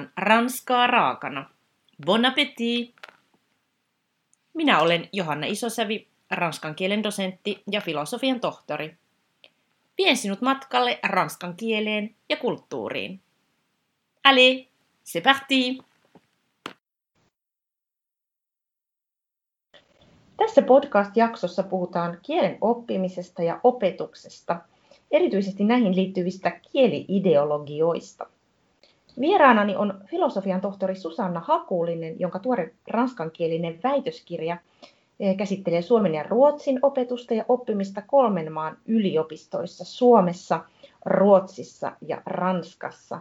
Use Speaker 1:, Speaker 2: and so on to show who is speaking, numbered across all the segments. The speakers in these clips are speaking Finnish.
Speaker 1: tarjoillaan ranskaa raakana. Bon appétit! Minä olen Johanna Isosävi, ranskan kielen dosentti ja filosofian tohtori. Vien sinut matkalle ranskan kieleen ja kulttuuriin. Allez, c'est parti! Tässä podcast-jaksossa puhutaan kielen oppimisesta ja opetuksesta, erityisesti näihin liittyvistä kieliideologioista – Vieraanani on filosofian tohtori Susanna Hakulinen, jonka tuore ranskankielinen väitöskirja eh, käsittelee suomen ja ruotsin opetusta ja oppimista kolmen maan yliopistoissa Suomessa, Ruotsissa ja Ranskassa.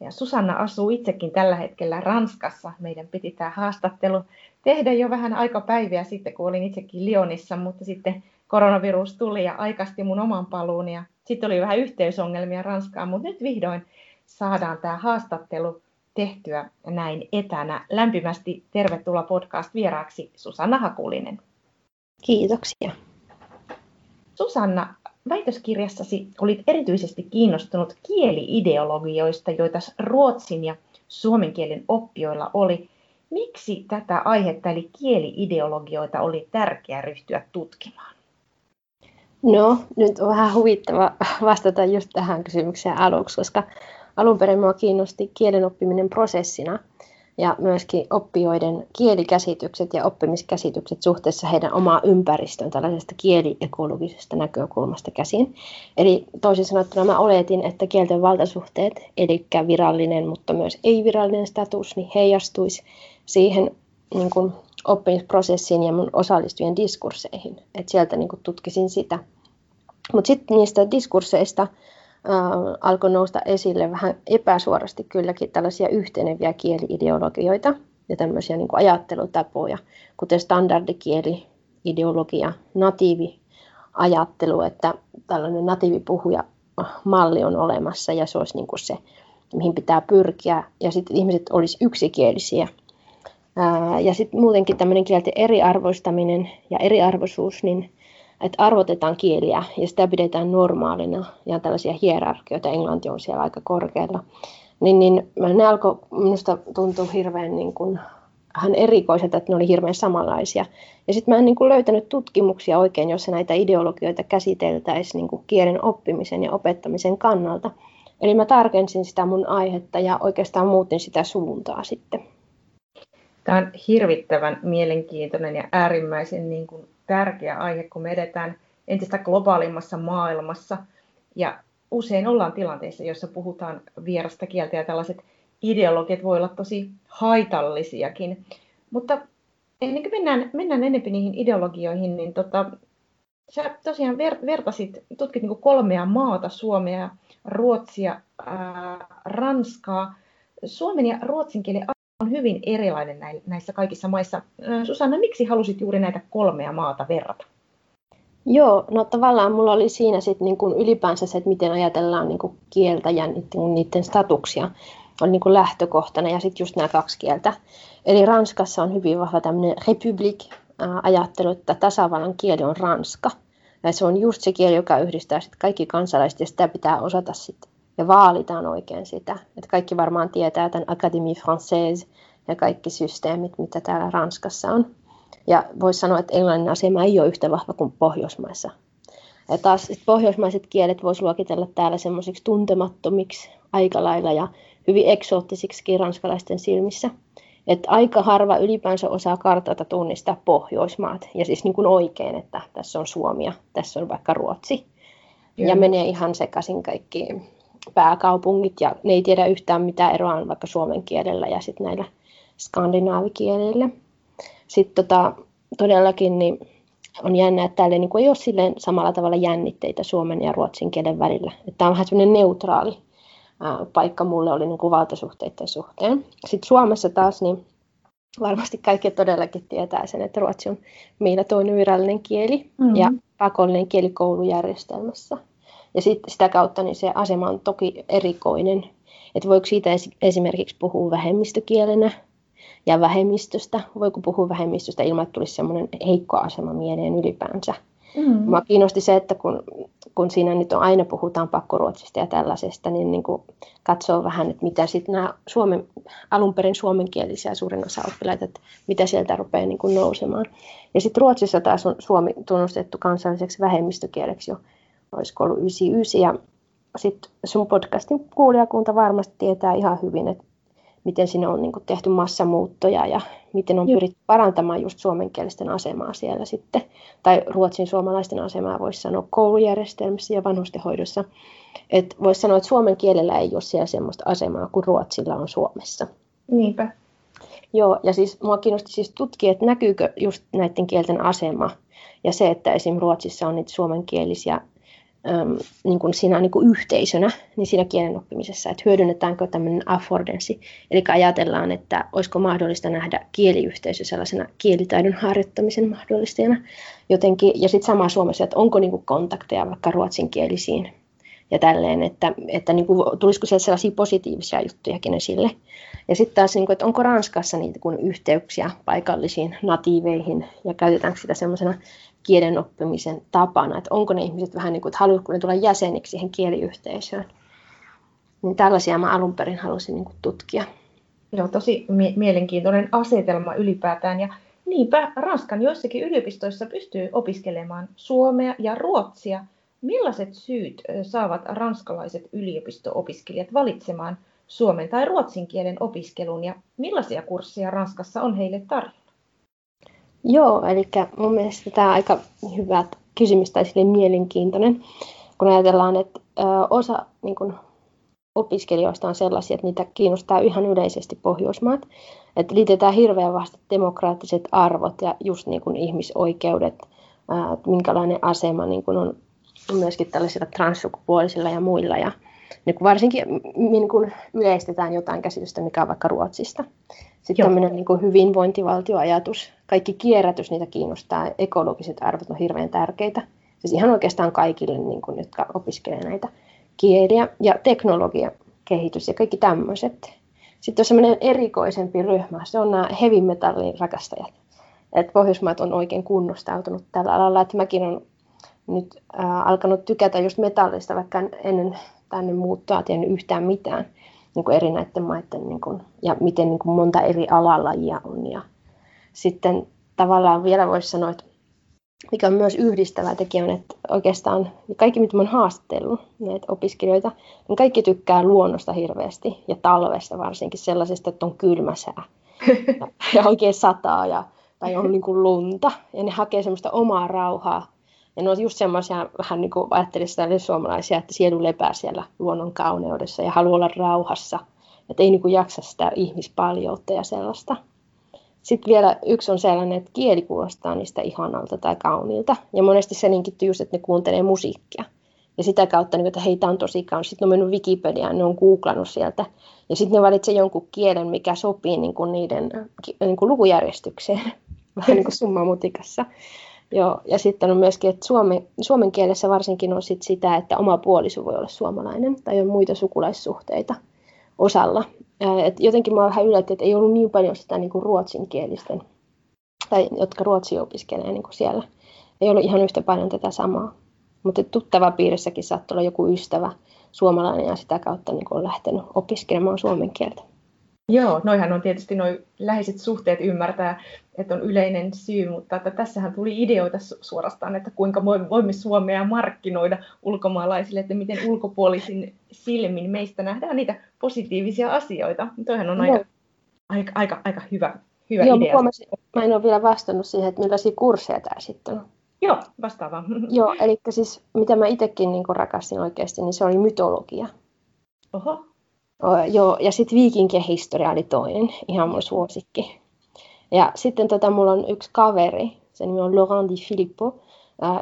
Speaker 1: Ja Susanna asuu itsekin tällä hetkellä Ranskassa. Meidän piti tämä haastattelu tehdä jo vähän aikapäiviä sitten, kun olin itsekin Lyonissa, mutta sitten koronavirus tuli ja aikasti mun oman paluun ja sitten oli vähän yhteysongelmia Ranskaan, mutta nyt vihdoin saadaan tämä haastattelu tehtyä näin etänä. Lämpimästi tervetuloa podcast-vieraaksi Susanna Hakulinen.
Speaker 2: Kiitoksia.
Speaker 1: Susanna, väitöskirjassasi olit erityisesti kiinnostunut kieliideologioista, joita ruotsin ja suomen kielen oppijoilla oli. Miksi tätä aihetta eli kieliideologioita oli tärkeää ryhtyä tutkimaan?
Speaker 2: No, nyt on vähän huvittava vastata just tähän kysymykseen aluksi, koska alun perin minua kiinnosti kielen oppiminen prosessina ja myöskin oppijoiden kielikäsitykset ja oppimiskäsitykset suhteessa heidän omaan ympäristöön tällaisesta kieliekologisesta näkökulmasta käsin. Eli toisin sanottuna mä oletin, että kielten valtasuhteet, eli virallinen, mutta myös ei-virallinen status, niin heijastuisi siihen niin kuin oppimisprosessiin ja mun osallistujien diskursseihin. Et sieltä niin kuin tutkisin sitä. Mutta sitten niistä diskursseista alkoi nousta esille vähän epäsuorasti kylläkin tällaisia yhteneviä kieliideologioita ja tämmöisiä niin kuin ajattelutapoja, kuten standardikieli, ideologia, natiivi ajattelu, että tällainen natiivipuhuja malli on olemassa ja se olisi niin kuin se, mihin pitää pyrkiä. Ja sitten ihmiset olisi yksikielisiä. ja sitten muutenkin tämmöinen kielten eriarvoistaminen ja eriarvoisuus, niin että arvotetaan kieliä ja sitä pidetään normaalina ja tällaisia hierarkioita, englanti on siellä aika korkealla, niin, niin ne alkoi minusta tuntua hirveän niin kuin, hän erikoiselta, että ne oli hirveän samanlaisia. Ja sitten mä en niin kuin löytänyt tutkimuksia oikein, jossa näitä ideologioita käsiteltäisiin niin kuin kielen oppimisen ja opettamisen kannalta. Eli mä tarkensin sitä mun aihetta ja oikeastaan muutin sitä suuntaa sitten.
Speaker 1: Tämä on hirvittävän mielenkiintoinen ja äärimmäisen niin kuin tärkeä aihe, kun me edetään entistä globaalimmassa maailmassa. Ja usein ollaan tilanteissa, joissa puhutaan vierasta kieltä ja tällaiset ideologiat voi olla tosi haitallisiakin. Mutta ennen kuin mennään, mennään enemmän niihin ideologioihin, niin tota, sä tosiaan ver, vertasit, tutkit niin kolmea maata, Suomea, Ruotsia, ää, Ranskaa. Suomen ja ruotsin kieli on hyvin erilainen näissä kaikissa maissa. Susanna, miksi halusit juuri näitä kolmea maata verrata?
Speaker 2: Joo, no tavallaan mulla oli siinä sitten niin kuin ylipäänsä se, että miten ajatellaan niin kuin kieltä ja niiden, statuksia on niin kuin lähtökohtana ja sitten just nämä kaksi kieltä. Eli Ranskassa on hyvin vahva tämmöinen republic-ajattelu, että tasavallan kieli on ranska. Ja se on just se kieli, joka yhdistää sitten kaikki kansalaiset ja sitä pitää osata sitten ja vaalitaan oikein sitä. Että kaikki varmaan tietää tämän Académie Française ja kaikki systeemit, mitä täällä Ranskassa on. Ja voisi sanoa, että englannin asema ei ole yhtä vahva kuin Pohjoismaissa. Ja taas pohjoismaiset kielet voisi luokitella täällä semmoisiksi tuntemattomiksi aika lailla ja hyvin eksoottisiksi ranskalaisten silmissä. Että aika harva ylipäänsä osaa kartalta tunnistaa Pohjoismaat. Ja siis niin kuin oikein, että tässä on Suomi ja tässä on vaikka Ruotsi. Joo. Ja menee ihan sekaisin kaikki pääkaupungit ja ne ei tiedä yhtään mitä eroa on vaikka suomen kielellä ja sitten näillä skandinaavikielillä. Sitten tota, todellakin niin on jännä, että täällä niin ei ole silleen samalla tavalla jännitteitä suomen ja ruotsin kielen välillä. Tämä on vähän semmoinen neutraali ää, paikka mulle oli niin kuin valtasuhteiden suhteen. Sitten Suomessa taas niin varmasti kaikki todellakin tietää sen, että ruotsi on meillä toinen virallinen kieli mm-hmm. ja pakollinen kieli koulujärjestelmässä. Ja sit, sitä kautta niin se asema on toki erikoinen. Että voiko siitä esimerkiksi puhua vähemmistökielenä ja vähemmistöstä, voiko puhua vähemmistöstä ilman, että tulisi semmoinen heikko asema mieleen ylipäänsä. Mm. Mua kiinnosti se, että kun, kun siinä nyt on aina puhutaan pakkoruotsista ja tällaisesta, niin, niin kuin katsoo vähän, että mitä sitten nämä suomen, alun perin suomenkielisiä suurin osa oppilaita, että mitä sieltä rupeaa niin kuin nousemaan. Ja sitten Ruotsissa taas on suomi tunnustettu kansalliseksi vähemmistökieleksi jo, olisiko ollut 99, ja sitten sun podcastin kuulijakunta varmasti tietää ihan hyvin, että miten sinne on niin kuin tehty massamuuttoja ja miten on pyritty parantamaan just suomenkielisten asemaa siellä sitten, tai ruotsin suomalaisten asemaa voisi sanoa koulujärjestelmissä ja vanhustenhoidossa. Et voisi sanoa, että suomen kielellä ei ole siellä sellaista asemaa kuin ruotsilla on Suomessa.
Speaker 1: Niinpä.
Speaker 2: Joo, ja siis mua kiinnosti siis tutkia, että näkyykö just näiden kielten asema ja se, että esim. Ruotsissa on niitä suomenkielisiä niin kuin siinä niin kuin yhteisönä niin siinä kielen oppimisessa, että hyödynnetäänkö tämmöinen affordenssi, eli ajatellaan, että olisiko mahdollista nähdä kieliyhteisö sellaisena kielitaidon harjoittamisen mahdollistajana jotenkin, ja sitten sama Suomessa, että onko niin kuin kontakteja vaikka ruotsinkielisiin ja tälleen, että, että niin kuin, tulisiko sieltä sellaisia positiivisia juttujakin esille. Ja sitten taas, niin kuin, että onko Ranskassa niitä kun yhteyksiä paikallisiin natiiveihin ja käytetäänkö sitä semmoisena kielen oppimisen tapana, että onko ne ihmiset vähän niin kuin, että haluatko ne tulla jäseniksi siihen kieliyhteisöön. Niin tällaisia mä alun perin halusin niin kuin tutkia.
Speaker 1: Joo, tosi mie- mielenkiintoinen asetelma ylipäätään. Ja niinpä Ranskan joissakin yliopistoissa pystyy opiskelemaan suomea ja ruotsia. Millaiset syyt saavat ranskalaiset yliopisto-opiskelijat valitsemaan suomen tai ruotsin kielen opiskelun ja millaisia kursseja Ranskassa on heille tarjolla?
Speaker 2: Joo, eli mun mielestä tämä on aika hyvä kysymys tai mielenkiintoinen, kun ajatellaan, että osa niin kun, opiskelijoista on sellaisia, että niitä kiinnostaa ihan yleisesti Pohjoismaat. Että liitetään hirveän vasta demokraattiset arvot ja just niin kuin ihmisoikeudet, ää, minkälainen asema niin kuin on myöskin tällaisilla transsukupuolisilla ja muilla. Ja niin varsinkin niin kuin yleistetään jotain käsitystä, mikä on vaikka Ruotsista. Sitten Joo. tämmöinen niin kuin hyvinvointivaltioajatus, kaikki kierrätys, niitä kiinnostaa, ekologiset arvot on hirveän tärkeitä. Siis ihan oikeastaan kaikille, niin kuin, jotka opiskelevat näitä kieliä ja teknologia, kehitys ja kaikki tämmöiset. Sitten on semmoinen erikoisempi ryhmä, se on nämä heavy metallin rakastajat. Et Pohjoismaat on oikein kunnostautunut tällä alalla, että mäkin olen nyt äh, alkanut tykätä just metallista, vaikka ennen tänne muuttoa tiennyt yhtään mitään niin kuin eri näiden maiden niin kuin, ja miten niin kuin monta eri alalajia on. Ja sitten tavallaan vielä voisi sanoa, että mikä on myös yhdistävä tekijä on, että oikeastaan kaikki, mitä olen haastatellut näitä opiskelijoita, niin kaikki tykkää luonnosta hirveästi ja talvesta varsinkin sellaisesta, että on kylmä sää ja, ja oikein sataa ja, tai on niin kuin lunta ja ne hakee semmoista omaa rauhaa ja ne on just semmoisia, vähän niin kuin ajattelisi suomalaisia, että sielu lepää siellä luonnon kauneudessa ja haluaa olla rauhassa. Että ei niin kuin jaksa sitä ihmispaljoutta ja sellaista. Sitten vielä yksi on sellainen, että kieli kuulostaa niistä ihanalta tai kauniilta. Ja monesti se linkittyy just, että ne kuuntelee musiikkia. Ja sitä kautta, niin, että heitä on tosi kaunis. Sitten ne on mennyt Wikipediaan, ne on googlannut sieltä. Ja sitten ne valitsee jonkun kielen, mikä sopii niin kuin niiden niin kuin lukujärjestykseen. Vähän niin kuin summamutikassa. Joo, ja sitten on myöskin, että suomen, suomen kielessä varsinkin on sit sitä, että oma puoliso voi olla suomalainen tai on muita sukulaissuhteita osalla. Et jotenkin mä vähän yllätti, että ei ollut niin paljon sitä niin kuin ruotsinkielisten, tai jotka ruotsi opiskelee niin kuin siellä. Ei ollut ihan yhtä paljon tätä samaa. Mutta tuttava piirissäkin saattoi olla joku ystävä suomalainen ja sitä kautta niin kuin on lähtenyt opiskelemaan suomen kieltä.
Speaker 1: Joo, noihan on tietysti noin läheiset suhteet ymmärtää, että on yleinen syy, mutta että tässähän tuli ideoita suorastaan, että kuinka voimme Suomea markkinoida ulkomaalaisille, että miten ulkopuolisin silmin meistä nähdään niitä positiivisia asioita. Toihan on aika, aika, aika, aika hyvä, hyvä
Speaker 2: Joo,
Speaker 1: idea.
Speaker 2: Huomasin, mä en ole vielä vastannut siihen, että millaisia kursseja tämä sitten on.
Speaker 1: Joo, vastaavaa.
Speaker 2: Joo, eli siis mitä mä itsekin niin rakastin oikeasti, niin se oli mytologia.
Speaker 1: Oho.
Speaker 2: Joo, ja sitten viikinkien historia oli toinen, ihan mun suosikki. Ja sitten tota, mulla on yksi kaveri, se nimi on Laurent Di Filippo,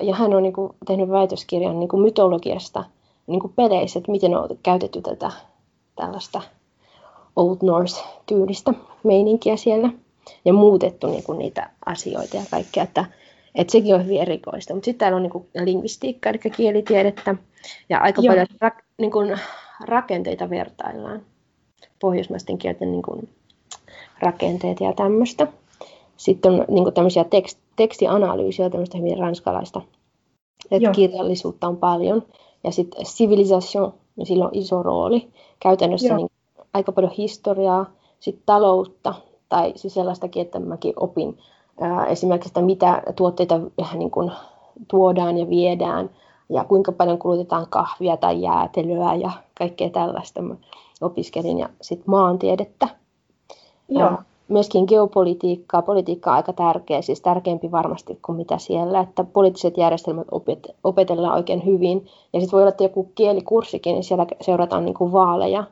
Speaker 2: ja hän on niin kuin, tehnyt väitöskirjan niin kuin mytologiasta niin kuin peleissä, että miten on käytetty tätä tällaista Old Norse-tyylistä meininkiä siellä ja muutettu niin kuin niitä asioita ja kaikkea, että, että sekin on hyvin erikoista. Mutta sitten täällä on niin kuin lingvistiikka, eli kielitiedettä, ja aika Joo. paljon rak, niin kuin, rakenteita vertaillaan, pohjoismaisten kielten niin kuin, rakenteet ja tämmöistä. Sitten on niin kuin tämmöisiä tekst, tekstianalyysiä, tämmöistä hyvin ranskalaista että kirjallisuutta on paljon. Ja sitten civilisation, niin sillä on iso rooli. Käytännössä niin aika paljon historiaa, sitten taloutta, tai siis sellaistakin, että mäkin opin ää, esimerkiksi, että mitä tuotteita niin kuin tuodaan ja viedään, ja kuinka paljon kulutetaan kahvia tai jäätelyä ja kaikkea tällaista. Mä opiskelin ja sitten maantiedettä. Joo. Ja myöskin geopolitiikkaa. Politiikka on aika tärkeä, siis tärkeämpi varmasti kuin mitä siellä, että poliittiset järjestelmät opet- opetellaan oikein hyvin. Ja sitten voi olla, että joku kielikurssikin, niin siellä seurataan niin kuin vaaleja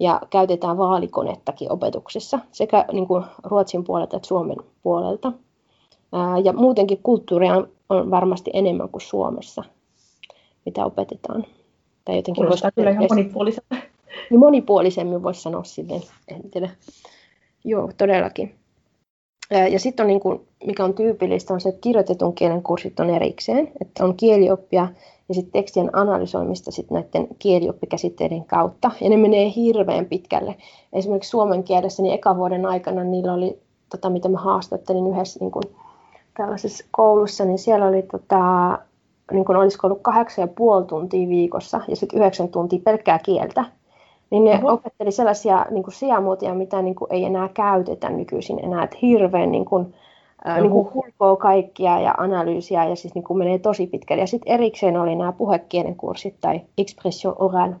Speaker 2: ja käytetään vaalikonettakin opetuksessa sekä niin kuin Ruotsin puolelta että Suomen puolelta. Ja muutenkin kulttuuria on varmasti enemmän kuin Suomessa, mitä opetetaan.
Speaker 1: Tai jotenkin Kuulostaa kyllä ihan monipuoliselta.
Speaker 2: Niin monipuolisemmin voisi sanoa silleen, en tiedä. Joo, todellakin. Ja sitten on, niin kuin, mikä on tyypillistä, on se, että kirjoitetun kielen kurssit on erikseen, että on kielioppia ja sitten tekstien analysoimista sit näiden kielioppikäsitteiden kautta. Ja ne menee hirveän pitkälle. Esimerkiksi suomen kielessä, niin eka vuoden aikana niillä oli, tota, mitä mä haastattelin yhdessä niin kuin, tällaisessa koulussa, niin siellä oli tota, niin kuin olisiko ollut kahdeksan ja puoli tuntia viikossa ja sitten yhdeksän tuntia pelkkää kieltä. Niin ne Oho. opetteli sellaisia niin kuin sijamuotoja, mitä niin kuin ei enää käytetä nykyisin enää. Että hirveän niin kuin, ää, niin kuin hulkoo kaikkia ja analyysiä ja siis niin kuin menee tosi pitkälle. Ja sitten erikseen oli nämä puhekielen kurssit tai expression oral.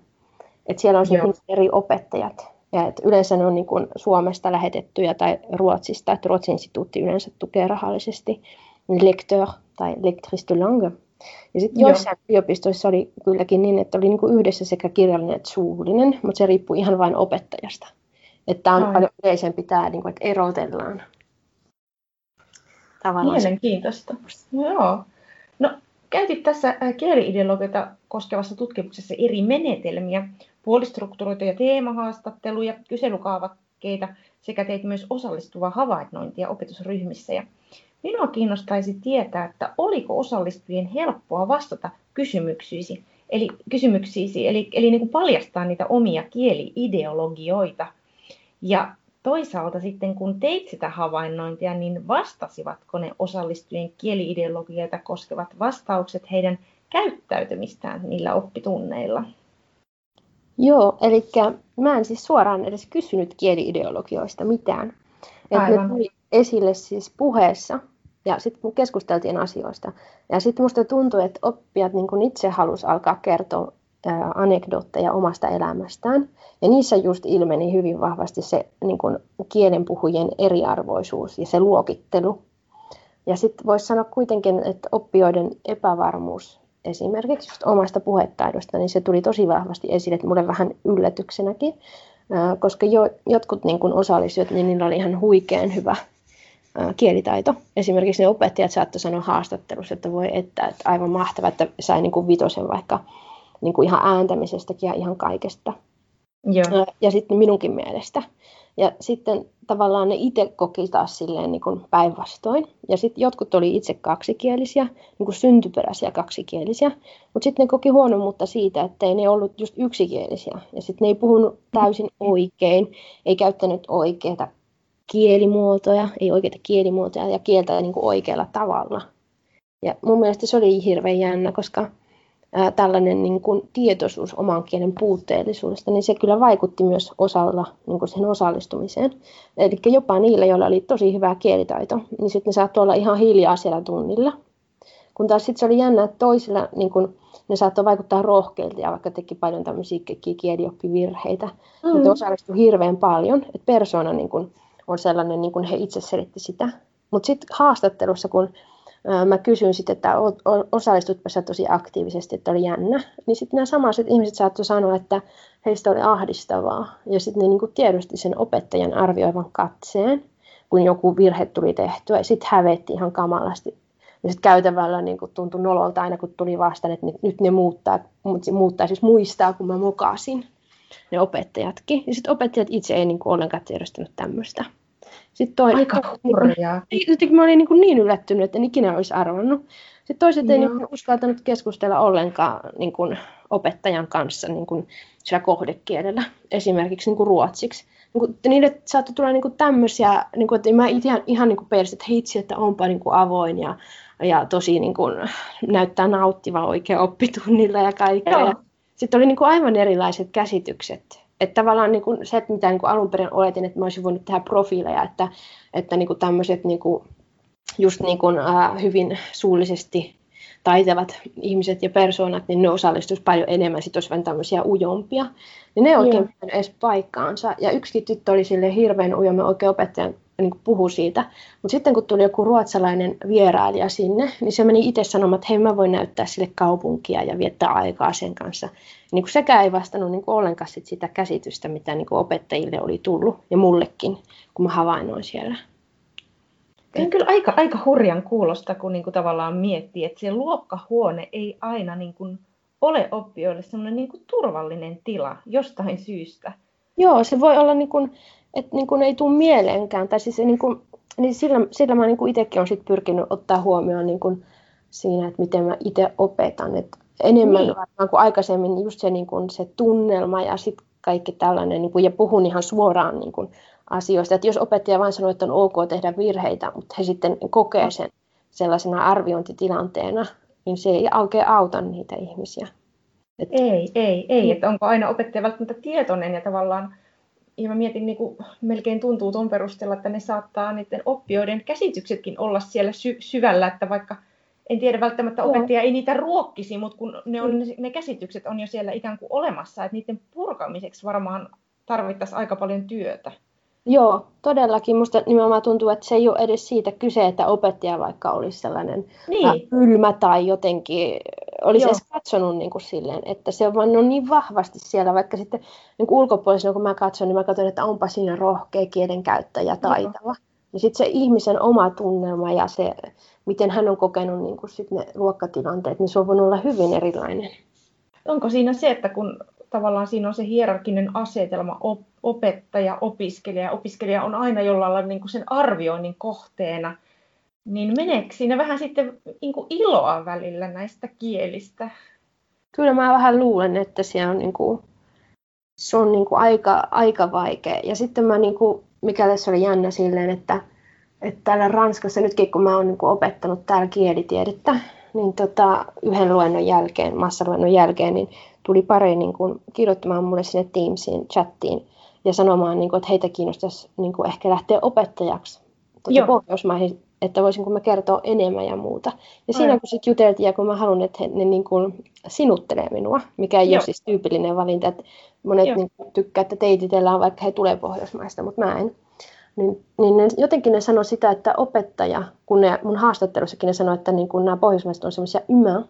Speaker 2: Että siellä on niin eri opettajat. Ja että yleensä ne on niin kuin Suomesta lähetettyjä tai Ruotsista, että Ruotsin instituutti yleensä tukee rahallisesti lecteur tai lectrice de langue. Ja sitten joissain yliopistoissa oli kylläkin niin, että oli niin kuin yhdessä sekä kirjallinen että suullinen, mutta se riippuu ihan vain opettajasta. Että on Ai. paljon yleisempi tämä, niin kuin, että erotellaan.
Speaker 1: Tavallaan Mielenkiintoista. Joo. No, käytit tässä äh, kieliideologioita koskevassa tutkimuksessa eri menetelmiä, puolistrukturoituja teemahaastatteluja, kyselykaavakkeita sekä teit myös osallistuvaa havainnointia opetusryhmissä. Ja Minua kiinnostaisi tietää, että oliko osallistujien helppoa vastata kysymyksiisi, eli, kysymyksiisi, eli, eli niin kuin paljastaa niitä omia kieliideologioita. Ja toisaalta sitten kun teit sitä havainnointia, niin vastasivatko ne osallistujien kieliideologioita koskevat vastaukset heidän käyttäytymistään niillä oppitunneilla?
Speaker 2: Joo, eli mä en siis suoraan edes kysynyt kieliideologioista mitään. Että ne tuli esille siis puheessa ja sitten keskusteltiin asioista. Ja sitten musta tuntui, että oppijat niin kun itse halusi alkaa kertoa anekdootteja omasta elämästään. Ja niissä just ilmeni hyvin vahvasti se niin kun kielenpuhujien eriarvoisuus ja se luokittelu. Ja sitten voisi sanoa kuitenkin, että oppijoiden epävarmuus esimerkiksi just omasta puhetaidosta, niin se tuli tosi vahvasti esille, että mulle vähän yllätyksenäkin, koska jo, jotkut niin kun osallistujat, niin niillä oli ihan huikean hyvä kielitaito. Esimerkiksi ne opettajat saattoi sanoa haastattelussa, että voi että, että aivan mahtavaa, että sai niin kuin vitosen vaikka niin kuin ihan ääntämisestäkin ja ihan kaikesta. Joo. Ja sitten minunkin mielestä. Ja sitten tavallaan ne itse koki taas silleen niin kuin päinvastoin. Ja sitten jotkut oli itse kaksikielisiä, niin kuin syntyperäisiä kaksikielisiä. Mutta sitten ne koki huonommuutta siitä, että ei ne ollut just yksikielisiä. Ja sitten ne ei puhunut täysin oikein, ei käyttänyt oikeita kielimuotoja, ei oikeita kielimuotoja ja kieltä niin kuin oikealla tavalla. Ja mun mielestä se oli hirveän jännä, koska ää, tällainen niin kuin tietoisuus oman kielen puutteellisuudesta, niin se kyllä vaikutti myös osalla niin kuin siihen osallistumiseen. Eli jopa niillä, joilla oli tosi hyvä kielitaito, niin sitten ne saattoi olla ihan hiljaa siellä tunnilla. Kun taas sitten se oli jännä, että toisilla niin kuin, ne saattoi vaikuttaa rohkeilta ja vaikka teki paljon tämmöisiä kielioppivirheitä. Mm. Ne osallistui hirveän paljon, että persona niin kuin, on sellainen, niin kuin he itse selitti sitä. Mutta sitten haastattelussa, kun mä kysyin sitten, että osallistutpa sä tosi aktiivisesti, että oli jännä, niin sitten nämä samaiset ihmiset saattoi sanoa, että heistä oli ahdistavaa. Ja sitten ne niin kuin tiedosti sen opettajan arvioivan katseen, kun joku virhe tuli tehtyä, ja sitten hävetti ihan kamalasti. Ja sitten käytävällä niin kuin tuntui nololta aina, kun tuli vastaan, että nyt ne muuttaa, muuttaa siis muistaa, kun mä mokasin ne opettajatkin. Ja sitten opettajat itse ei niin kuin ollenkaan tiedostanut tämmöistä.
Speaker 1: Sitten toi, Aika hurjaa.
Speaker 2: Sitten mä olin niin, kuin niin yllättynyt, että en ikinä olisi arvannut. Sitten toiset Joo. ei niin uskaltanut keskustella ollenkaan niin kuin opettajan kanssa niin kuin sillä kohdekielellä, esimerkiksi niin kuin ruotsiksi. Niin kuin, niille saattoi tulla niin kuin tämmöisiä, niin kuin, että mä ihan, ihan niin kuin persin, että heitsi, että onpa niin kuin avoin ja ja tosi niin kuin, näyttää nauttivan oikein oppitunnilla ja kaikkea. Sitten oli niin kuin aivan erilaiset käsitykset. Että tavallaan niin kuin se, että mitä niin kuin alun perin oletin, että mä olisin voinut tehdä profiileja, että, että niin kuin tämmöiset niin kuin, just niin kuin, äh, hyvin suullisesti taitavat ihmiset ja persoonat, niin ne osallistuisivat paljon enemmän, sitten olisi vähän tämmöisiä ujompia. Niin ne oikein yeah. edes paikkaansa. Ja yksikin tyttö oli sille hirveän ujomme oikein opettajan niin puhui siitä. Mutta sitten kun tuli joku ruotsalainen vierailija sinne, niin se meni itse sanomaan, että hei mä voin näyttää sille kaupunkia ja viettää aikaa sen kanssa. niin kuin sekään ei vastannut niin kuin ollenkaan sit sitä käsitystä, mitä niin kuin opettajille oli tullut ja mullekin, kun mä havainnoin siellä.
Speaker 1: Se on kyllä aika, aika hurjan kuulosta, kun niin kuin tavallaan miettii, että se luokkahuone ei aina niin kuin ole oppijoille semmoinen niin kuin turvallinen tila jostain syystä.
Speaker 2: Joo, se voi olla niin kuin, että niin kuin ei tule mieleenkään. Tai siis niin kuin, niin sillä, sillä mä niin itsekin olen sit pyrkinyt ottaa huomioon niin kuin siinä, että miten mä itse opetan. Et enemmän niin. varmaan kuin aikaisemmin just se, niin kuin se tunnelma ja sitten kaikki tällainen, niin kuin, ja puhun ihan suoraan niin kuin asioista. Että jos opettaja vain sanoo, että on ok tehdä virheitä, mutta he sitten kokee sen sellaisena arviointitilanteena, niin se ei oikein auta niitä ihmisiä.
Speaker 1: Et... Ei, ei, ei. Niin. Että onko aina opettaja välttämättä tietoinen ja tavallaan ja mä mietin, niin kuin melkein tuntuu tuon perusteella, että ne saattaa niiden oppijoiden käsityksetkin olla siellä sy- syvällä, että vaikka en tiedä välttämättä opettaja ei niitä ruokkisi, mutta kun ne, on, ne käsitykset on jo siellä ikään kuin olemassa, että niiden purkamiseksi varmaan tarvittaisiin aika paljon työtä.
Speaker 2: Joo, todellakin. Minusta nimenomaan tuntuu, että se ei ole edes siitä kyse, että opettaja vaikka olisi sellainen niin. kylmä tai jotenkin olisi Joo. edes katsonut niin kuin silleen, että se on vaan niin vahvasti siellä, vaikka sitten niin kuin ulkopuolisena kun mä katson, niin mä katson, että onpa siinä rohkea kielenkäyttäjä taitava. Joo. Ja sitten se ihmisen oma tunnelma ja se, miten hän on kokenut niin kuin sit ne luokkatilanteet, niin se on voinut olla hyvin erilainen.
Speaker 1: Onko siinä se, että kun tavallaan siinä on se hierarkinen asetelma opettaja, opiskelija, opiskelija on aina jollain lailla niin kuin sen arvioinnin kohteena, niin meneekö siinä vähän sitten niin kuin iloa välillä näistä kielistä?
Speaker 2: Kyllä mä vähän luulen, että se on, niin kuin, se on niin kuin aika, aika vaikea. Ja sitten mä, niin kuin, mikä tässä oli jännä silleen, että, että täällä Ranskassa, nytkin kun mä oon niin opettanut täällä kielitiedettä, niin tota, yhden luennon jälkeen, massaluennon jälkeen, niin tuli pari niin kuin, kirjoittamaan mulle sinne Teamsiin, chattiin ja sanomaan, niin kuin, että heitä kiinnostaisi niin kuin, ehkä lähteä opettajaksi tuota Pohjoismaihin, että voisinko mä kertoa enemmän ja muuta. Ja siinä Aivan. kun sitten juteltiin ja kun mä haluan, että he, ne niin kuin sinuttelee minua, mikä ei Joo. ole siis tyypillinen valinta, että monet niin kuin, tykkää, että teititellään vaikka he tulee Pohjoismaista, mutta mä en. Niin, niin ne, jotenkin ne sanoi sitä, että opettaja, kun ne mun haastattelussakin ne sanoi, että niin kun nämä pohjoismaiset on semmoisia ymä,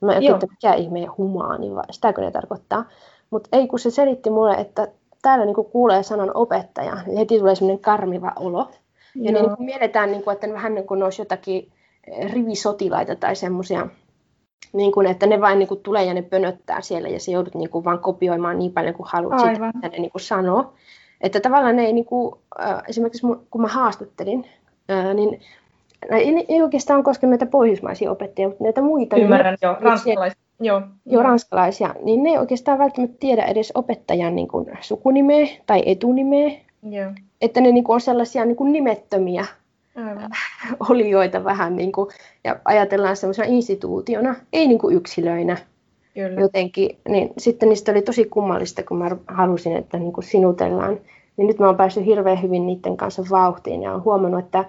Speaker 2: Mä en että mikä ihme humaani, vai sitäkö ne tarkoittaa. Mutta ei, kun se selitti mulle, että täällä niinku kuulee sanan opettaja, niin heti tulee semmoinen karmiva olo. Ja Joo. ne niinku mielletään, niinku, että ne vähän niin kuin olisi jotakin eh, rivisotilaita tai semmoisia, niin kuin, että ne vain niin kuin tulee ja ne pönöttää siellä ja se joudut niin kuin vaan kopioimaan niin paljon kuin haluat sitä, mitä ne niin kuin sanoo. Että tavallaan ne ei, niin kuin, äh, esimerkiksi kun mä haastattelin, äh, niin ei, ei oikeastaan koske näitä pohjoismaisia opettajia, mutta näitä muita.
Speaker 1: Niin Ymmärrän, niin, joo, ranskalaisia. Joo,
Speaker 2: joo, ranskalaisia, niin ne ei oikeastaan välttämättä tiedä edes opettajan niin kuin, sukunimeä tai etunimeä. Joo. Että ne niin kuin, on sellaisia niin kuin, nimettömiä Aivan. olijoita vähän, niin kuin, ja ajatellaan semmoisena instituutiona, ei niin kuin yksilöinä. Kyllä. Jotenkin, niin sitten niistä oli tosi kummallista, kun mä halusin, että niin kuin sinutellaan. Niin nyt mä oon päässyt hirveän hyvin niiden kanssa vauhtiin ja olen huomannut, että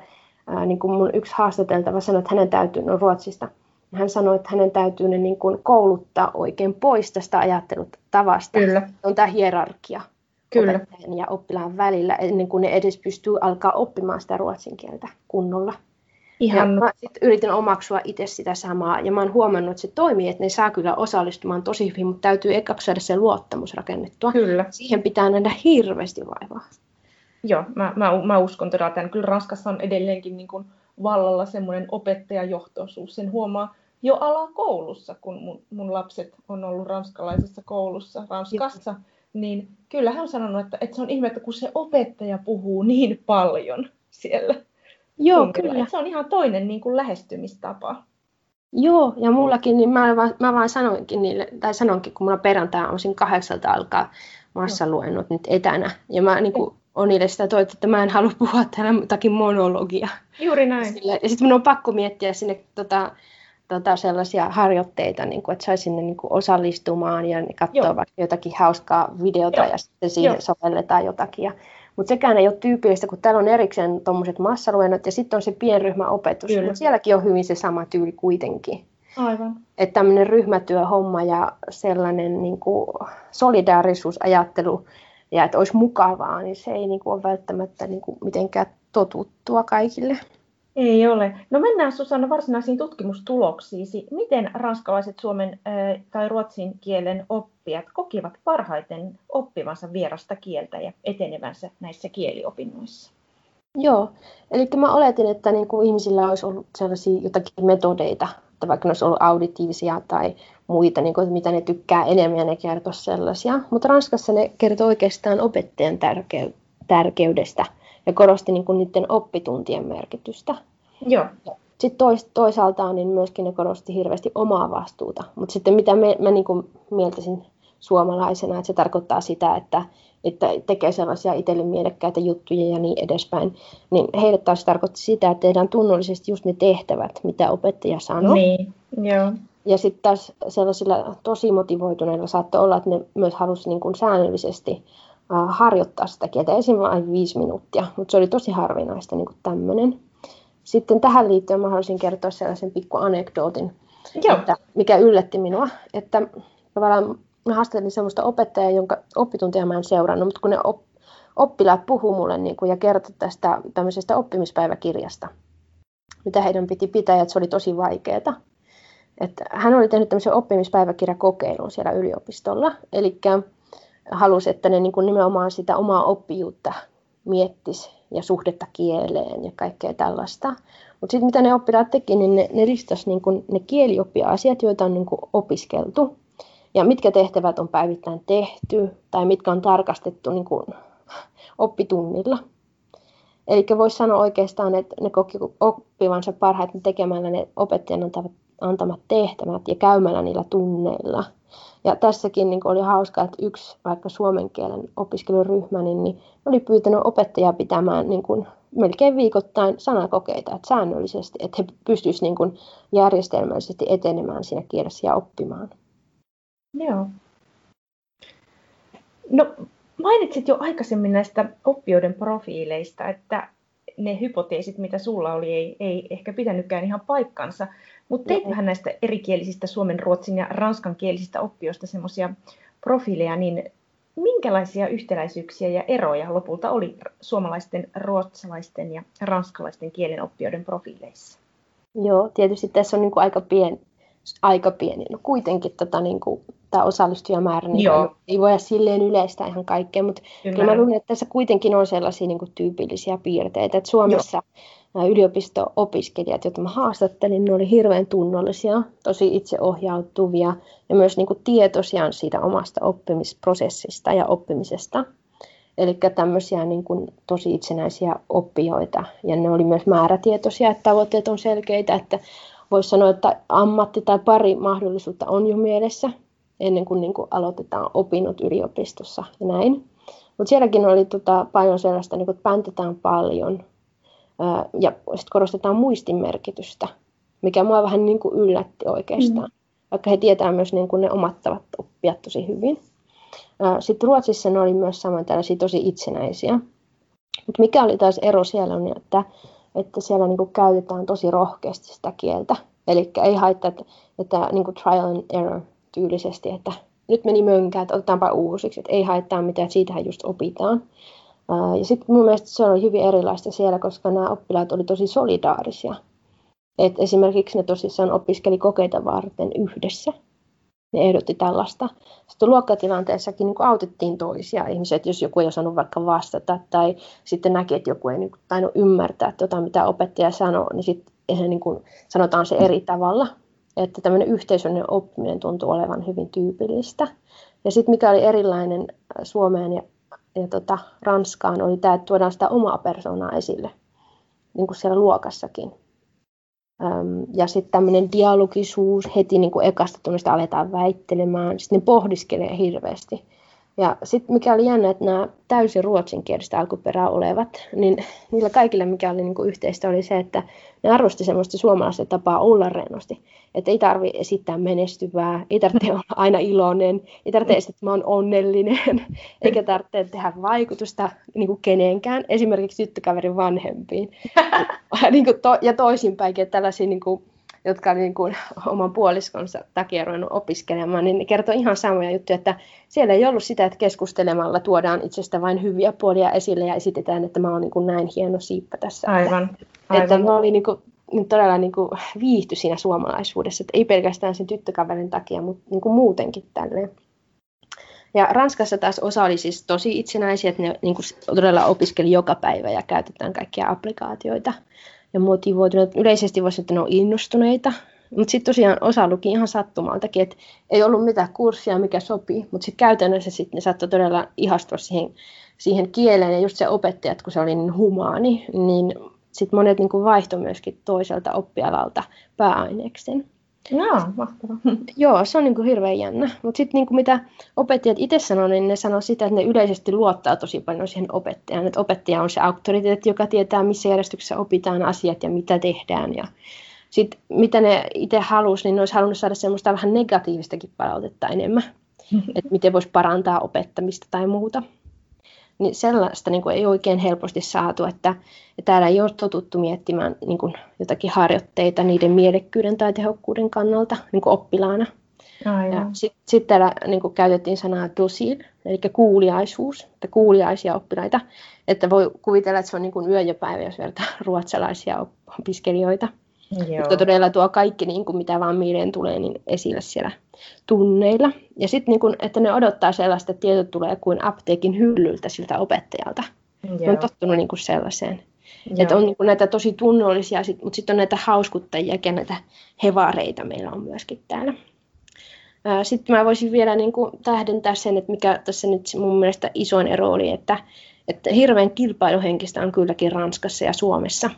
Speaker 2: ää, niin kuin mun yksi haastateltava sanoi, että hänen täytyy, no Ruotsista, hän sanoi, että hänen täytyy ne niin kuin kouluttaa oikein pois tästä ajattelutavasta. Kyllä. On tämä hierarkia Kyllä. opettajan ja oppilaan välillä, ennen kuin ne edes pystyy alkaa oppimaan sitä ruotsin kieltä kunnolla. Ihan. Ja mä sit yritin omaksua itse sitä samaa, ja mä oon huomannut, että se toimii, että ne saa kyllä osallistumaan tosi hyvin, mutta täytyy ekaksi saada se luottamus rakennettua. Kyllä. Siihen pitää nähdä hirveästi vaivaa.
Speaker 1: Joo, mä, mä, mä uskon todella, että kyllä Ranskassa on edelleenkin niin kuin vallalla semmoinen opettajajohtoisuus. Sen huomaa jo alakoulussa, kun mun, mun lapset on ollut ranskalaisessa koulussa Ranskassa, Joo. niin kyllä hän on sanonut, että, että se on ihme, että kun se opettaja puhuu niin paljon siellä. Joo, tunnilla, kyllä. Se on ihan toinen niin kuin lähestymistapa.
Speaker 2: Joo, ja mullakin, niin mä, vaan, mä vaan sanoinkin niille, tai sanonkin, kun mulla perjantai on kahdeksalta alkaa massaluennot nyt etänä. Ja mä niin kuin, on niille sitä toivottu, että mä en halua puhua täällä jotakin monologia.
Speaker 1: Juuri näin.
Speaker 2: Sille, ja sitten minun on pakko miettiä sinne tota, tota sellaisia harjoitteita, niin kuin, että saisi sinne niin kuin osallistumaan ja katsoa Joo. vaikka jotakin hauskaa videota Joo. ja sitten siihen Joo. sovelletaan jotakin. Ja, mutta sekään ei ole tyypillistä, kun täällä on erikseen tuommoiset massaluennot ja sitten on se pienryhmäopetus. Mutta sielläkin on hyvin se sama tyyli kuitenkin.
Speaker 1: Aivan.
Speaker 2: Että tämmöinen ryhmätyöhomma ja sellainen niin kuin solidaarisuusajattelu ja että olisi mukavaa, niin se ei niin kuin ole välttämättä niin kuin mitenkään totuttua kaikille.
Speaker 1: Ei ole. No mennään Susanna varsinaisiin tutkimustuloksiisi. Miten ranskalaiset suomen tai ruotsin kielen oppijat kokivat parhaiten oppivansa vierasta kieltä ja etenevänsä näissä kieliopinnoissa?
Speaker 2: Joo, eli mä oletin, että niin kuin ihmisillä olisi ollut sellaisia jotakin metodeita, että vaikka ne olisi ollut auditiivisia tai muita, niin kuin, mitä ne tykkää enemmän ja ne kertoo sellaisia. Mutta Ranskassa ne kertoo oikeastaan opettajan tärkew- tärkeydestä ja korosti niin kuin niiden oppituntien merkitystä.
Speaker 1: Joo.
Speaker 2: Sitten tois, toisaalta niin myöskin ne korosti hirveästi omaa vastuuta. Mutta sitten mitä me, mä niin kuin mieltäisin suomalaisena, että se tarkoittaa sitä, että, että tekee sellaisia itselle mielekkäitä juttuja ja niin edespäin, niin heille taas tarkoitti sitä, että tehdään tunnollisesti just ne tehtävät, mitä opettaja sanoo.
Speaker 1: Niin, joo.
Speaker 2: Ja sitten taas sellaisilla tosi motivoituneilla saattoi olla, että ne myös halusi niin kuin säännöllisesti harjoittaa sitä kieltä, esimerkiksi viisi minuuttia, mutta se oli tosi harvinaista niin tämmöinen. Sitten tähän liittyen mä haluaisin kertoa sellaisen pikku anekdootin,
Speaker 1: Joo.
Speaker 2: Että, mikä yllätti minua, että tavallaan mä haastattelin sellaista opettajaa, jonka oppituntia mä en seurannut, mutta kun ne op, oppilaat puhuu mulle niin kuin, ja kertoi tästä tämmöisestä oppimispäiväkirjasta, mitä heidän piti pitää, ja että se oli tosi vaikeaa. Että hän oli tehnyt tämmöisen oppimispäiväkirjakokeilun siellä yliopistolla, eli halusi, että ne niin kuin nimenomaan sitä omaa oppijuutta miettisi ja suhdetta kieleen ja kaikkea tällaista. Mutta sitten mitä ne oppilaat teki, niin ne, ne listasi niin kun ne kielioppia-asiat, joita on niin kun opiskeltu. Ja mitkä tehtävät on päivittäin tehty tai mitkä on tarkastettu niin kun oppitunnilla. Eli voisi sanoa oikeastaan, että ne koki oppivansa parhaiten tekemällä ne opettajan antavat, antamat tehtävät ja käymällä niillä tunneilla – ja tässäkin niin oli hauskaa, että yksi vaikka suomen kielen opiskeluryhmä, niin, niin oli pyytänyt opettajaa pitämään niin kuin melkein viikoittain sanakokeita, että säännöllisesti, että he pystyisivät niin kuin järjestelmällisesti etenemään siinä kielessä ja oppimaan.
Speaker 1: Joo. No, mainitsit jo aikaisemmin näistä oppijoiden profiileista, että ne hypoteesit, mitä sulla oli, ei, ei ehkä pitänytkään ihan paikkansa. Mutta teithän näistä erikielisistä suomen, ruotsin ja ranskankielisistä oppijoista semmoisia profiileja, niin minkälaisia yhtäläisyyksiä ja eroja lopulta oli suomalaisten, ruotsalaisten ja ranskalaisten kielen oppijoiden profiileissa?
Speaker 2: Joo, tietysti tässä on niin kuin aika pieni, aika pieni. No kuitenkin tota, niin kuin, tämä osallistujamäärä niin Joo. ei voida silleen yleistää ihan kaikkea, mutta kyllä, kyllä mä luulen, että tässä kuitenkin on sellaisia niin kuin, tyypillisiä piirteitä, että Suomessa Joo nämä yliopisto-opiskelijat, joita mä haastattelin, ne oli hirveän tunnollisia, tosi itseohjautuvia ja myös niin kuin tietoisia siitä omasta oppimisprosessista ja oppimisesta. Eli tämmöisiä niin kuin tosi itsenäisiä oppijoita. Ja ne oli myös määrätietoisia, että tavoitteet on selkeitä, että voisi sanoa, että ammatti tai pari mahdollisuutta on jo mielessä ennen kuin, niin kuin aloitetaan opinnot yliopistossa ja näin. Mutta sielläkin oli tota, paljon sellaista, niin kuin, että päntetään paljon, ja sitten korostetaan muistin merkitystä, mikä mua vähän niin kuin yllätti oikeastaan, mm. vaikka he tietää myös niin kuin ne omat tavat oppia tosi hyvin. Sitten Ruotsissa ne oli myös samoin tällaisia tosi itsenäisiä. Mutta mikä oli taas ero siellä on, että, että siellä niin kuin käytetään tosi rohkeasti sitä kieltä. Eli ei haittaa, että, että niin kuin trial and error tyylisesti, että nyt meni mönkään, että otetaanpa uusiksi, että ei haittaa mitään, että siitähän just opitaan. Ja sitten mun mielestä se oli hyvin erilaista siellä, koska nämä oppilaat oli tosi solidaarisia. Et esimerkiksi ne tosissaan opiskeli kokeita varten yhdessä. Ne ehdotti tällaista. Sitten luokkatilanteessakin niin autettiin toisia ihmisiä, että jos joku ei osannut vaikka vastata tai sitten näki, että joku ei niin tainnut ymmärtää tota, mitä opettaja sanoo, niin sitten niin sanotaan se eri tavalla. Että tämmöinen yhteisöllinen oppiminen tuntuu olevan hyvin tyypillistä. Ja sitten mikä oli erilainen Suomeen ja ja tota, Ranskaan oli tämä, että tuodaan sitä omaa persoonaa esille, niin kuin siellä luokassakin. Ja sitten tämmöinen dialogisuus, heti niin kuin ekasta tunnista aletaan väittelemään, sitten ne pohdiskelee hirveästi. Ja sitten mikä oli jännä, että nämä täysin ruotsinkielistä alkuperää olevat, niin niillä kaikilla mikä oli niinku yhteistä oli se, että ne arvosti semmoista suomalaista tapaa olla rennosti. Että ei tarvi esittää menestyvää, ei tarvitse olla aina iloinen, ei tarvitse esittää, että mä oon onnellinen, eikä tarvitse tehdä vaikutusta niin kuin kenenkään, esimerkiksi tyttökaverin vanhempiin. niin kuin to, ja toisinpäin, että tällaisia niin kuin, jotka oli niin kuin oman puoliskonsa takia ruvennut opiskelemaan, niin ne kertoi ihan samoja juttuja, että siellä ei ollut sitä, että keskustelemalla tuodaan itsestä vain hyviä puolia esille ja esitetään, että mä oon niin kuin näin hieno siippa tässä.
Speaker 1: Aivan.
Speaker 2: aivan. Että mä olin niin kuin, niin todella niin kuin viihty siinä suomalaisuudessa, että ei pelkästään sen tyttökaverin takia, mutta niin kuin muutenkin tälleen. Ja Ranskassa taas osa oli siis tosi itsenäisiä, että ne niin kuin todella opiskeli joka päivä ja käytetään kaikkia applikaatioita ja motivoituneet. Yleisesti voisi että ne on innostuneita, mutta sitten tosiaan osa luki ihan sattumaltakin, että ei ollut mitään kurssia, mikä sopii, mutta sitten käytännössä sitten ne saattoi todella ihastua siihen, siihen kieleen ja just se opettajat, kun se oli niin humaani, niin sitten monet niin kuin vaihtoi myöskin toiselta oppialalta pääaineksen.
Speaker 1: Joo, mahtavaa.
Speaker 2: Joo, se on niin kuin hirveän jännä. Mutta sitten niin mitä opettajat itse sanoo, niin ne sanoo sitä, että ne yleisesti luottaa tosi paljon siihen opettajaan. Että opettaja on se auktoriteetti, joka tietää, missä järjestyksessä opitaan asiat ja mitä tehdään. Ja sitten mitä ne itse halusi, niin ne olisi halunnut saada semmoista vähän negatiivistakin palautetta enemmän. Että miten voisi parantaa opettamista tai muuta niin sellaista niin kuin ei oikein helposti saatu, että, täällä ei ole totuttu miettimään niin kuin jotakin harjoitteita niiden mielekkyyden tai tehokkuuden kannalta niin kuin oppilaana. Sitten sit täällä niin kuin käytettiin sanaa dosil, eli kuuliaisuus, että kuuliaisia oppilaita, että voi kuvitella, että se on niin kuin yö ja päivä, jos vertaa ruotsalaisia opiskelijoita. Joo. Mutta todella tuo kaikki, niin kuin mitä vaan mieleen tulee, niin esille siellä tunneilla. Ja sitten, niin että ne odottaa sellaista, että tieto tulee kuin apteekin hyllyltä siltä opettajalta. Joo. Ne on tottunut niin kuin sellaiseen. Että on niin kuin näitä tosi tunnollisia, mutta sitten on näitä hauskuttajia ja näitä hevareita meillä on myöskin täällä. Sitten mä voisin vielä niin kuin tähdentää sen, että mikä tässä nyt mun mielestä isoin ero oli, että, että hirveän kilpailuhenkistä on kylläkin Ranskassa ja Suomessa.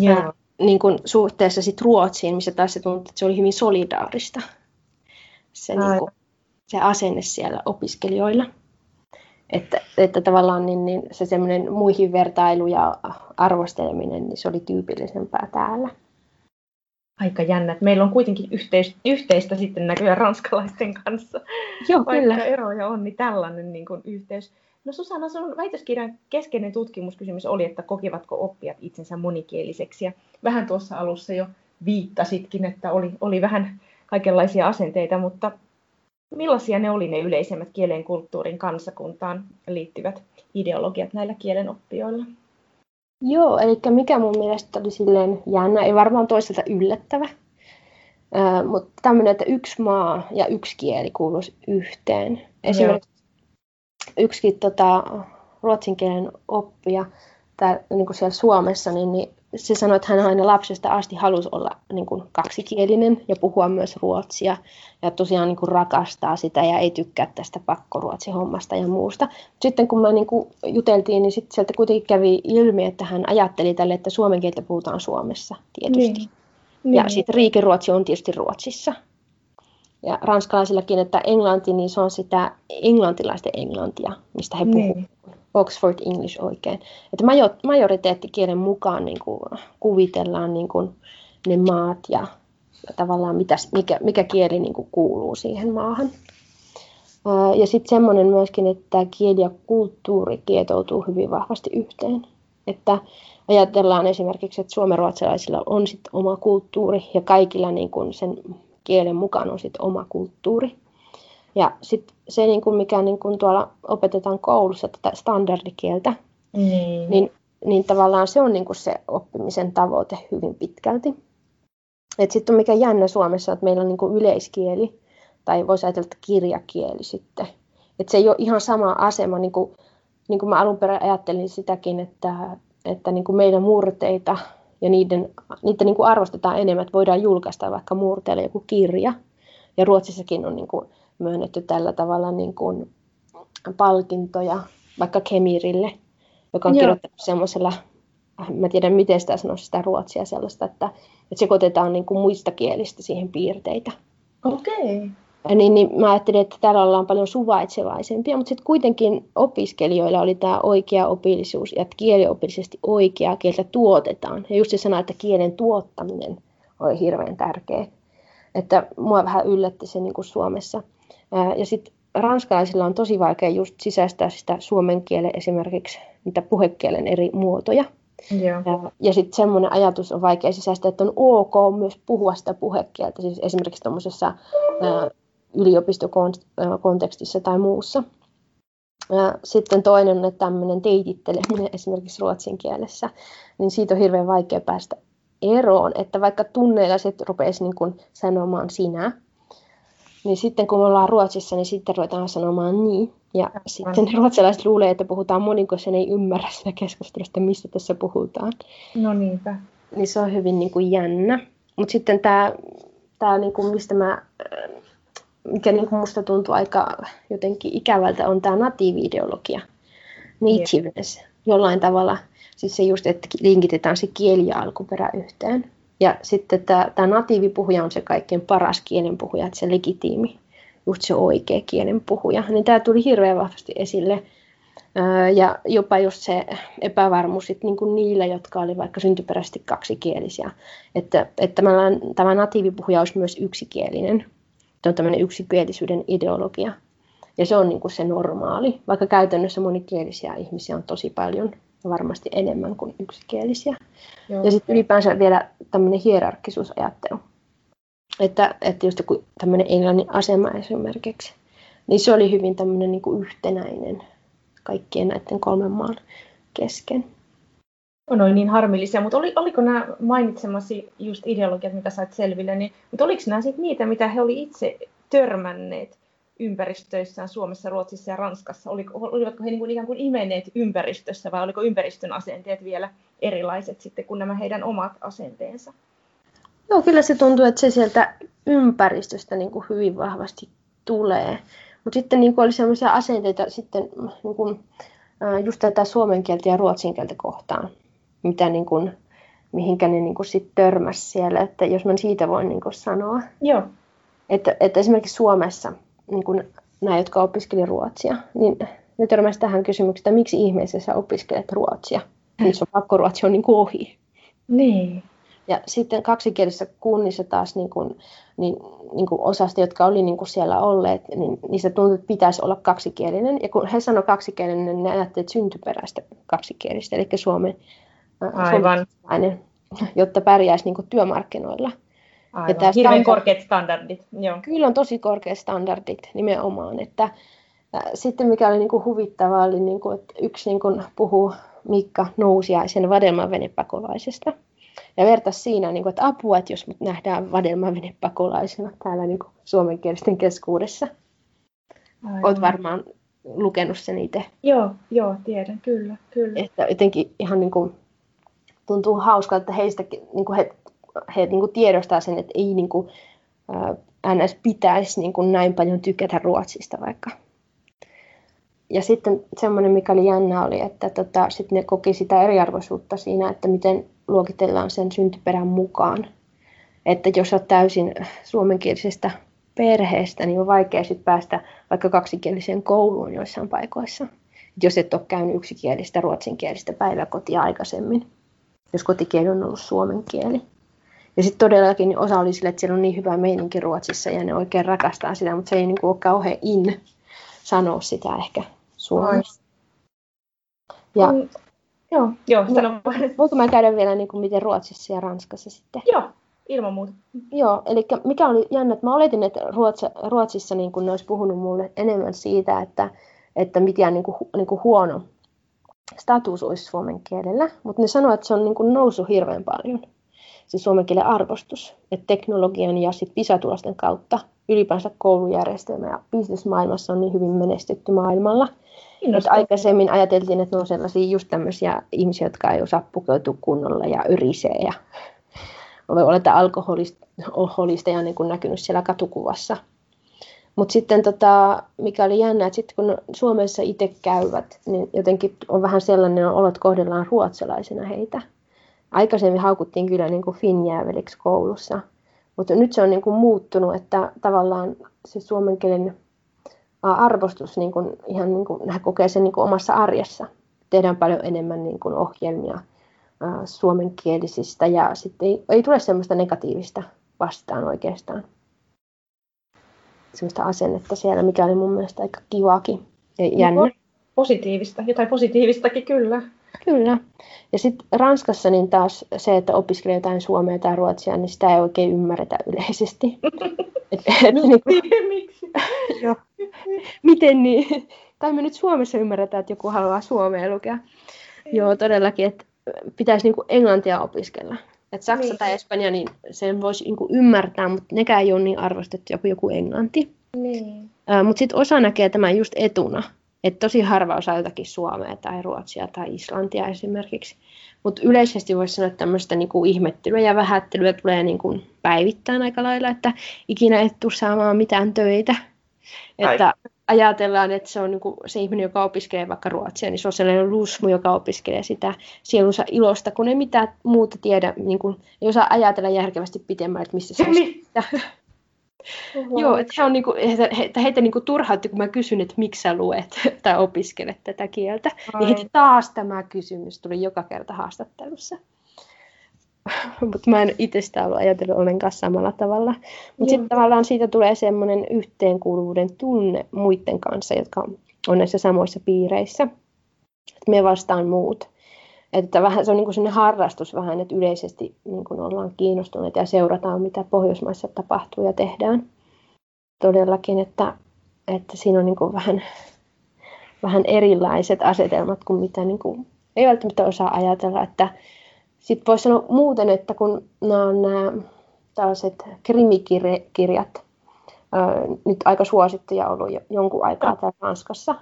Speaker 2: Joo niin kuin suhteessa sit Ruotsiin, missä taas se tuntui, että se oli hyvin solidaarista, se, niin kuin, se asenne siellä opiskelijoilla. Että, että tavallaan niin, niin se semmoinen muihin vertailu ja arvosteleminen, niin se oli tyypillisempää täällä.
Speaker 1: Aika jännä. Meillä on kuitenkin yhteis- yhteistä sitten näköjään ranskalaisten kanssa.
Speaker 2: Joo, Vaikka kyllä.
Speaker 1: eroja on, niin tällainen niin kuin yhteys. No Susanna, sun väitöskirjan keskeinen tutkimuskysymys oli, että kokivatko oppijat itsensä monikieliseksi. Ja vähän tuossa alussa jo viittasitkin, että oli, oli vähän kaikenlaisia asenteita, mutta millaisia ne oli ne yleisemmät kielen kulttuurin kansakuntaan liittyvät ideologiat näillä kielen oppijoilla?
Speaker 2: Joo, eli mikä mun mielestä oli silleen jännä, ei varmaan toiselta yllättävä, mutta tämmöinen, että yksi maa ja yksi kieli kuuluisi yhteen. Esimerkiksi yksikin tota, ruotsin kielen oppija tää, niin kuin siellä Suomessa, niin, niin se sanoi, että hän aina lapsesta asti halusi olla niin kuin kaksikielinen ja puhua myös ruotsia ja tosiaan niin kuin rakastaa sitä ja ei tykkää tästä pakkoruotsihommasta ja muusta. Sitten kun me niin kuin juteltiin, niin sitten sieltä kuitenkin kävi ilmi, että hän ajatteli tälle, että suomen kieltä puhutaan Suomessa tietysti. Niin. Ja niin. sitten riikiruotsi on tietysti Ruotsissa ja ranskalaisillakin, että englanti, niin se on sitä englantilaisten englantia, mistä he puhuvat. Niin. Oxford English oikein. Että majoriteettikielen mukaan niin kuin, kuvitellaan niin kuin, ne maat ja tavallaan mitä, mikä, mikä kieli niin kuin, kuuluu siihen maahan. Ja sitten semmoinen myöskin, että kieli ja kulttuuri kietoutuu hyvin vahvasti yhteen. Että ajatellaan esimerkiksi, että suomenruotsalaisilla on sitten oma kulttuuri ja kaikilla niin kuin sen kielen mukaan on sitten oma kulttuuri. Ja sitten se, niin kuin mikä niin kuin tuolla opetetaan koulussa, tätä standardikieltä, niin, niin, niin tavallaan se on niin kuin se oppimisen tavoite hyvin pitkälti. Sitten on mikä jännä Suomessa, että meillä on niin kuin yleiskieli, tai voisi ajatella, että kirjakieli sitten. Että se ei ole ihan sama asema, niin kuin, niin kuin mä alun perin ajattelin sitäkin, että, että niin kuin meidän murteita ja niiden, niitä niin kuin arvostetaan enemmän, että voidaan julkaista vaikka murteelle joku kirja. Ja Ruotsissakin on niin kuin myönnetty tällä tavalla niin kuin palkintoja vaikka Kemirille, joka on Joo. kirjoittanut semmoisella, mä tiedän miten sitä sanoisi sitä ruotsia sellaista, että, että sekoitetaan niin kuin muista kielistä siihen piirteitä.
Speaker 1: Okei. Okay.
Speaker 2: Niin, niin mä ajattelin, että täällä ollaan paljon suvaitsevaisempia, mutta sitten kuitenkin opiskelijoilla oli tämä oikea opillisuus ja kieliopillisesti oikeaa kieltä tuotetaan. Ja just se sana, että kielen tuottaminen oli hirveän tärkeä. Että mua vähän yllätti se niin kuin Suomessa. Ja sitten ranskalaisilla on tosi vaikea just sisäistää sitä suomen kielen esimerkiksi niitä puhekielen eri muotoja.
Speaker 1: Joo.
Speaker 2: Ja, ja sitten semmoinen ajatus on vaikea sisäistää, että on ok myös puhua sitä puhekieltä, siis esimerkiksi tuommoisessa yliopistokontekstissa tai muussa. Ja sitten toinen on tämmöinen teititteleminen esimerkiksi ruotsin kielessä, niin siitä on hirveän vaikea päästä eroon, että vaikka tunneilla se rupeaisi niin kuin sanomaan sinä, niin sitten kun me ollaan Ruotsissa, niin sitten ruvetaan sanomaan niin. Ja sitten ruotsalaiset luulee, että puhutaan monin, koska ne ei ymmärrä sitä keskustelusta, mistä tässä puhutaan.
Speaker 1: No niinpä.
Speaker 2: Niin se on hyvin niin kuin jännä. Mutta sitten tämä, tämä niin kuin mistä mä, mikä niin kuin musta tuntuu aika jotenkin ikävältä, on tämä natiivi-ideologia. Nativeness. Jollain tavalla, siis se just, että linkitetään se kieli ja alkuperä yhteen. Ja sitten tämä, tämä natiivipuhuja on se kaikkein paras kielenpuhuja, että se legitiimi, just se oikea kielenpuhuja. Niin tämä tuli hirveän vahvasti esille. Ja jopa just se epävarmuus sit niin niillä, jotka oli vaikka syntyperäisesti kaksikielisiä. Että, että tämä natiivipuhuja olisi myös yksikielinen. Se on tämmöinen yksikielisyyden ideologia. Ja se on niin kuin se normaali, vaikka käytännössä monikielisiä ihmisiä on tosi paljon varmasti enemmän kuin yksikielisiä. Joo. Ja sitten ylipäänsä vielä tämmöinen hierarkkisuusajattelu. Että, että just joku tämmöinen englannin asema esimerkiksi, niin se oli hyvin tämmöinen niin kuin yhtenäinen kaikkien näiden kolmen maan kesken.
Speaker 1: On noin niin harmillisia, mutta oli, oliko nämä mainitsemasi just ideologiat, mitä sait selville, niin, mutta oliko nämä sitten niitä, mitä he oli itse törmänneet ympäristöissään Suomessa, Ruotsissa ja Ranskassa? Olivatko he niin kuin ikään kuin imenneet ympäristössä vai oliko ympäristön asenteet vielä erilaiset sitten kuin nämä heidän omat asenteensa?
Speaker 2: Joo, kyllä se tuntuu, että se sieltä ympäristöstä niin kuin hyvin vahvasti tulee. Mutta sitten niin kuin oli sellaisia asenteita sitten niin kuin, just tätä suomen kieltä ja ruotsin kieltä kohtaan, mitä niin kuin, mihinkä ne niin kuin sit törmäsi siellä, että jos mä siitä voin niin kuin sanoa.
Speaker 1: Joo.
Speaker 2: Että, että esimerkiksi Suomessa niin kuin nämä, jotka opiskelivat ruotsia, niin ne törmäsivät tähän kysymykseen, että miksi ihmeessä sä opiskelet ruotsia? Niin se on pakkoruotsi on niin kuin ohi.
Speaker 1: Niin.
Speaker 2: Ja sitten kaksikielisessä kunnissa taas niin kuin, niin, niin kuin osasta, jotka oli niin kuin siellä olleet, niin niistä tuntui, että pitäisi olla kaksikielinen. Ja kun he sanoivat kaksikielinen, niin ne ajattelivat syntyperäistä kaksikielistä, eli suomen,
Speaker 1: Aivan.
Speaker 2: Jotta pärjäisi niin kuin työmarkkinoilla.
Speaker 1: Aivan. Ja Hirveän korkeat standardit. Joo.
Speaker 2: Kyllä on tosi korkeat standardit nimenomaan. Että, sitten mikä oli niin kuin huvittavaa, oli, niin kuin, että yksi niin kuin puhuu Mikka Nousiaisen vadelman venepakolaisesta. Ja vertaisi siinä, niin kuin, että apua, että jos mut nähdään vadelman venepakolaisena täällä niin kuin suomenkielisten keskuudessa. Olet varmaan lukenut sen itse.
Speaker 1: Joo, joo, tiedän, kyllä, kyllä.
Speaker 2: Että jotenkin ihan niin kuin, tuntuu hauskaa, että heistä niin kuin he he niin kuin tiedostaa sen, että ei niin kuin, ää, NS pitäisi niin kuin näin paljon tykätä Ruotsista vaikka. Ja sitten semmoinen, mikä oli jännä, oli, että tota, sitten ne koki sitä eriarvoisuutta siinä, että miten luokitellaan sen syntyperän mukaan. Että jos olet täysin suomenkielisestä perheestä, niin on vaikea sitten päästä vaikka kaksikieliseen kouluun joissain paikoissa. Jos et ole käynyt yksikielistä ruotsinkielistä päiväkotia aikaisemmin, jos kotikieli on ollut suomen kieli. Ja sitten todellakin osa oli sille, että siellä on niin hyvä meininki Ruotsissa ja ne oikein rakastaa sitä, mutta se ei niin kuin ole kauhean in sanoa sitä ehkä suomessa.
Speaker 1: Ja, mm, joo, joo, sano
Speaker 2: Voinko mä käydä vielä niin kuin miten Ruotsissa ja Ranskassa sitten?
Speaker 1: Joo, ilman muuta.
Speaker 2: Joo, eli mikä oli jännä, että mä oletin, että Ruotsa, Ruotsissa niin kuin ne olisi puhunut mulle enemmän siitä, että, että mikään niin kuin, niin kuin huono status olisi suomen kielellä, mutta ne sanoivat, että se on niin kuin noussut hirveän paljon se suomen kielen arvostus, että teknologian ja sit PISA-tulosten kautta ylipäänsä koulujärjestelmä ja bisnesmaailmassa on niin hyvin menestytty maailmalla. Että aikaisemmin ajateltiin, että ne on sellaisia just tämmöisiä ihmisiä, jotka ei osaa pukeutua kunnolla ja yrisee ja oleta alkoholista ja niin näkynyt siellä katukuvassa. Mutta sitten tota, mikä oli jännä, että sitten kun Suomessa itse käyvät, niin jotenkin on vähän sellainen olo, että kohdellaan ruotsalaisena heitä aikaisemmin haukuttiin kyllä niin kuin finjääveliksi koulussa, Mutta nyt se on niin kuin muuttunut, että tavallaan se suomen kielen arvostus niin kuin, ihan niin kuin, kokee sen niin kuin omassa arjessa. Tehdään paljon enemmän niin kuin ohjelmia suomenkielisistä ja sitten ei, ei tule semmoista negatiivista vastaan oikeastaan. Semmoista asennetta siellä, mikä oli mun mielestä aika kivakin ja jännä. No,
Speaker 1: positiivista, jotain positiivistakin kyllä.
Speaker 2: Kyllä. Ja sitten Ranskassa niin taas se, että opiskelee jotain suomea tai ruotsia, niin sitä ei oikein ymmärretä yleisesti. et, et,
Speaker 1: niin kuin, Miksi?
Speaker 2: jo. Miten niin? Tai me nyt Suomessa ymmärretään, että joku haluaa suomea lukea. Joo, todellakin, että pitäisi niinku englantia opiskella. Et Saksa niin. tai Espanja, niin sen voisi niinku ymmärtää, mutta nekään ei ole niin arvostettu joku, joku englanti.
Speaker 1: Niin.
Speaker 2: mutta sitten osa näkee tämän just etuna. Että tosi harva osaa jotakin suomea tai ruotsia tai islantia esimerkiksi. Mutta yleisesti voisi sanoa, että tämmöistä niinku ihmettelyä ja vähättelyä tulee niinku päivittäin aika lailla, että ikinä et tule saamaan mitään töitä. Että ajatellaan, että se on niin kuin se ihminen, joka opiskelee vaikka ruotsia, niin se on sellainen lusmu, joka opiskelee sitä sielunsa ilosta, kun ei mitään muuta tiedä, niin kuin, ei osaa ajatella järkevästi pitemmän, että missä se on Joo, että, he on niinku, että heitä niinku turhautti, kun mä kysyn, että miksi sä luet tai opiskelet tätä kieltä. Ai. Niin heti taas tämä kysymys tuli joka kerta haastattelussa. Mutta mä en itse sitä ollut ajatellut ollenkaan samalla tavalla. Mutta sitten tavallaan siitä tulee semmoinen yhteenkuuluvuuden tunne muiden kanssa, jotka on näissä samoissa piireissä. Että me vastaan muut. Että vähän, se on niin kuin harrastus vähän, että yleisesti niin kuin ollaan kiinnostuneita ja seurataan, mitä Pohjoismaissa tapahtuu ja tehdään. Todellakin, että, että siinä on niin kuin vähän, vähän erilaiset asetelmat kuin mitä niin kuin, ei välttämättä osaa ajatella, että sitten voisi sanoa muuten, että kun nämä on nämä tällaiset krimikirjat, nyt aika suosittuja ollut jo jonkun aikaa täällä Ranskassa,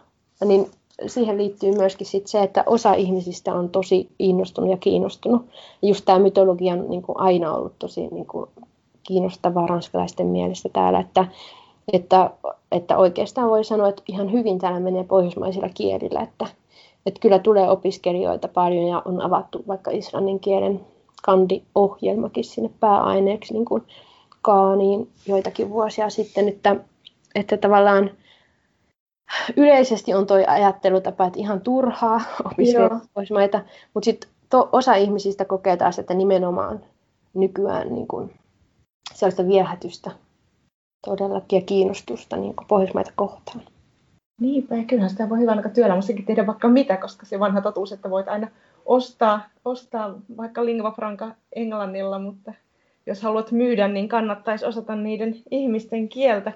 Speaker 2: niin siihen liittyy myöskin sit se, että osa ihmisistä on tosi innostunut ja kiinnostunut. Just tämä mytologia on niin kuin aina ollut tosi niin kuin kiinnostavaa ranskalaisten mielestä täällä, että, että, että oikeastaan voi sanoa, että ihan hyvin täällä menee pohjoismaisilla kielillä, että, että kyllä tulee opiskelijoita paljon ja on avattu vaikka islannin kielen kandiohjelmakin sinne pääaineeksi niin kuin kaaniin joitakin vuosia sitten, että, että tavallaan yleisesti on tuo ajattelutapa, että ihan turhaa opiskella Pohjoismaita, mutta sitten osa ihmisistä kokee taas, että nimenomaan nykyään niin kuin sellaista viehätystä todellakin ja kiinnostusta niin kuin Pohjoismaita kohtaan.
Speaker 1: Niinpä, kyllähän sitä voi aika työelämässäkin tehdä vaikka mitä, koska se vanha totuus, että voit aina ostaa, ostaa vaikka lingua franca englannilla, mutta jos haluat myydä, niin kannattaisi osata niiden ihmisten kieltä.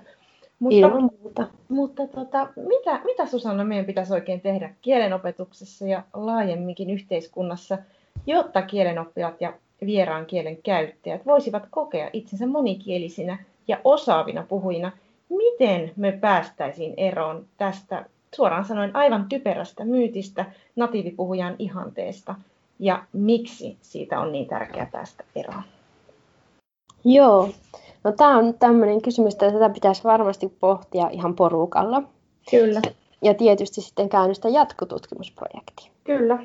Speaker 2: Mutta, Ilman muuta.
Speaker 1: Mutta tota, mitä, mitä Susanna meidän pitäisi oikein tehdä kielenopetuksessa ja laajemminkin yhteiskunnassa, jotta kielenoppilat ja vieraan kielen käyttäjät voisivat kokea itsensä monikielisinä ja osaavina puhujina – miten me päästäisiin eroon tästä suoraan sanoen aivan typerästä myytistä natiivipuhujan ihanteesta ja miksi siitä on niin tärkeää päästä eroon?
Speaker 2: Joo, no tämä on tämmöinen kysymys, että tätä pitäisi varmasti pohtia ihan porukalla.
Speaker 1: Kyllä.
Speaker 2: Ja tietysti sitten käynnistää jatkotutkimusprojekti.
Speaker 1: Kyllä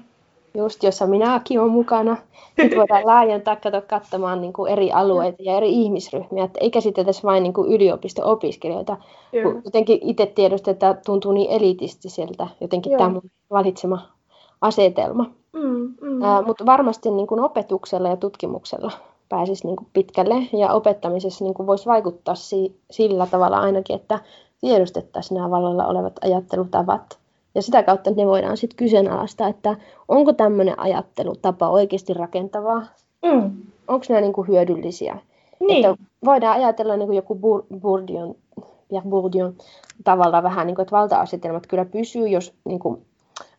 Speaker 2: just jossa minäkin olen mukana. Nyt voidaan laajentaa, kato, katsomaan niin kuin eri alueita ja eri ihmisryhmiä, että ei käsiteltäisi vain niin kuin yliopisto-opiskelijoita. Jotenkin itse tiedostin, että tuntuu niin elitistiseltä jotenkin Joo. tämä valitsema asetelma.
Speaker 1: Mm, mm.
Speaker 2: Äh, mutta varmasti niin kuin opetuksella ja tutkimuksella pääsisi niin kuin pitkälle ja opettamisessa niin kuin voisi vaikuttaa si- sillä tavalla ainakin, että tiedostettaisiin nämä vallalla olevat ajattelutavat ja sitä kautta ne voidaan sitten kyseenalaistaa, että onko tämmöinen ajattelutapa oikeasti rakentavaa,
Speaker 1: mm.
Speaker 2: onko nämä niinku hyödyllisiä.
Speaker 1: Niin.
Speaker 2: Että voidaan ajatella niin kuin joku Bourdieu, Pierre Bourdieu tavalla vähän, niin kuin, että valta-asetelmat kyllä pysyy, jos niin kuin,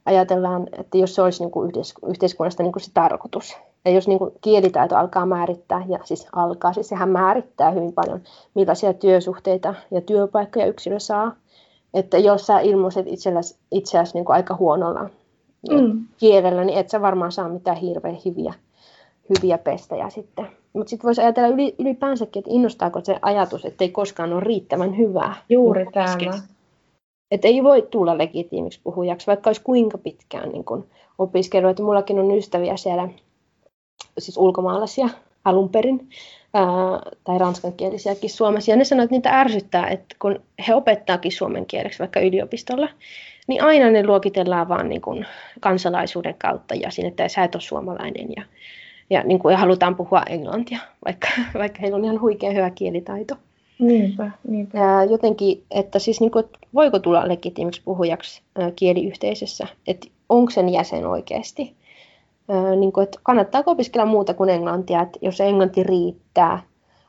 Speaker 2: ajatellaan, että jos se olisi niin kuin yhteiskunnasta niin kuin se tarkoitus. Ja jos niin kuin kielitaito alkaa määrittää, ja siis alkaa, siis sehän määrittää hyvin paljon, millaisia työsuhteita ja työpaikkoja yksilö saa, että jos sä ilmoiset itselläsi, itseäsi niin kuin aika huonolla mm. kielellä, niin et sä varmaan saa mitään hirveän hyviä, hyviä pestejä sitten. Mutta sitten voisi ajatella ylipäänsäkin, että innostaako se ajatus, että ei koskaan ole riittävän hyvää.
Speaker 1: Juuri tämä.
Speaker 2: Että ei voi tulla legitiimiksi puhujaksi, vaikka olisi kuinka pitkään niin kun opiskellut. Että mullakin on ystäviä siellä, siis ulkomaalaisia alun perin, ää, tai ranskankielisiäkin Suomessa. Ja ne sanoivat, että niitä ärsyttää, että kun he opettaakin suomen kieleksi vaikka yliopistolla, niin aina ne luokitellaan vaan niin kuin kansalaisuuden kautta ja sinne, että sä et ole suomalainen ja, ja, niin kuin, ja halutaan puhua englantia, vaikka, vaikka heillä on ihan huikea hyvä kielitaito.
Speaker 1: Niinpä, niinpä.
Speaker 2: Ja jotenkin, että siis niin kuin, että voiko tulla legitiimiksi puhujaksi ää, kieliyhteisössä, että onko sen jäsen oikeasti. Niin kuin, että kannattaako opiskella muuta kuin englantia, että jos englanti riittää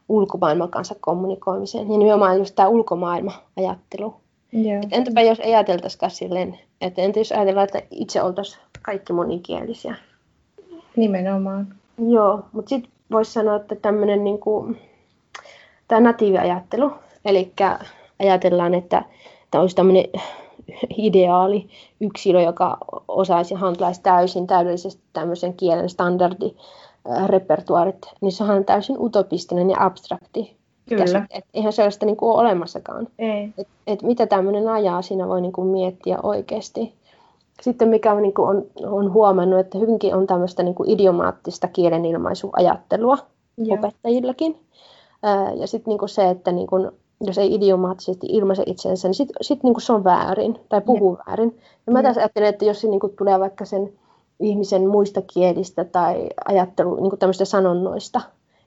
Speaker 2: ulkomaailman kanssa kommunikoimiseen, niin nimenomaan just tämä ulkomaailma-ajattelu. Et entäpä jos ajateltaisikaan silleen, että entä jos ajatellaan, että itse oltaisiin kaikki monikielisiä.
Speaker 1: Nimenomaan.
Speaker 2: Joo, mutta sitten voisi sanoa, että tämmöinen niin tämä natiiviajattelu, eli ajatellaan, että tämä olisi tämmöinen ideaali yksilö, joka osaisi ja handlaisi täysin täydellisesti tämmöisen kielen standardi repertuaarit, niin se on täysin utopistinen ja abstrakti.
Speaker 1: Kyllä.
Speaker 2: Et eihän sellaista niin kuin ole olemassakaan.
Speaker 1: Ei.
Speaker 2: Et, et mitä tämmöinen ajaa, siinä voi niin kuin miettiä oikeasti. Sitten mikä niin kuin on, on huomannut, että hyvinkin on tämmöistä niin kuin idiomaattista kielenilmaisuajattelua
Speaker 1: Joo.
Speaker 2: opettajillakin. Ää, ja sitten niin kuin se, että niin kuin, jos ei idiomaattisesti ilmaise itsensä, niin sitten sit niin kuin se on väärin tai puhuu väärin. Ja mä taas ajattelen, että jos se niin kuin tulee vaikka sen ihmisen muista kielistä tai ajattelu niin kuin tämmöistä sanonnoista,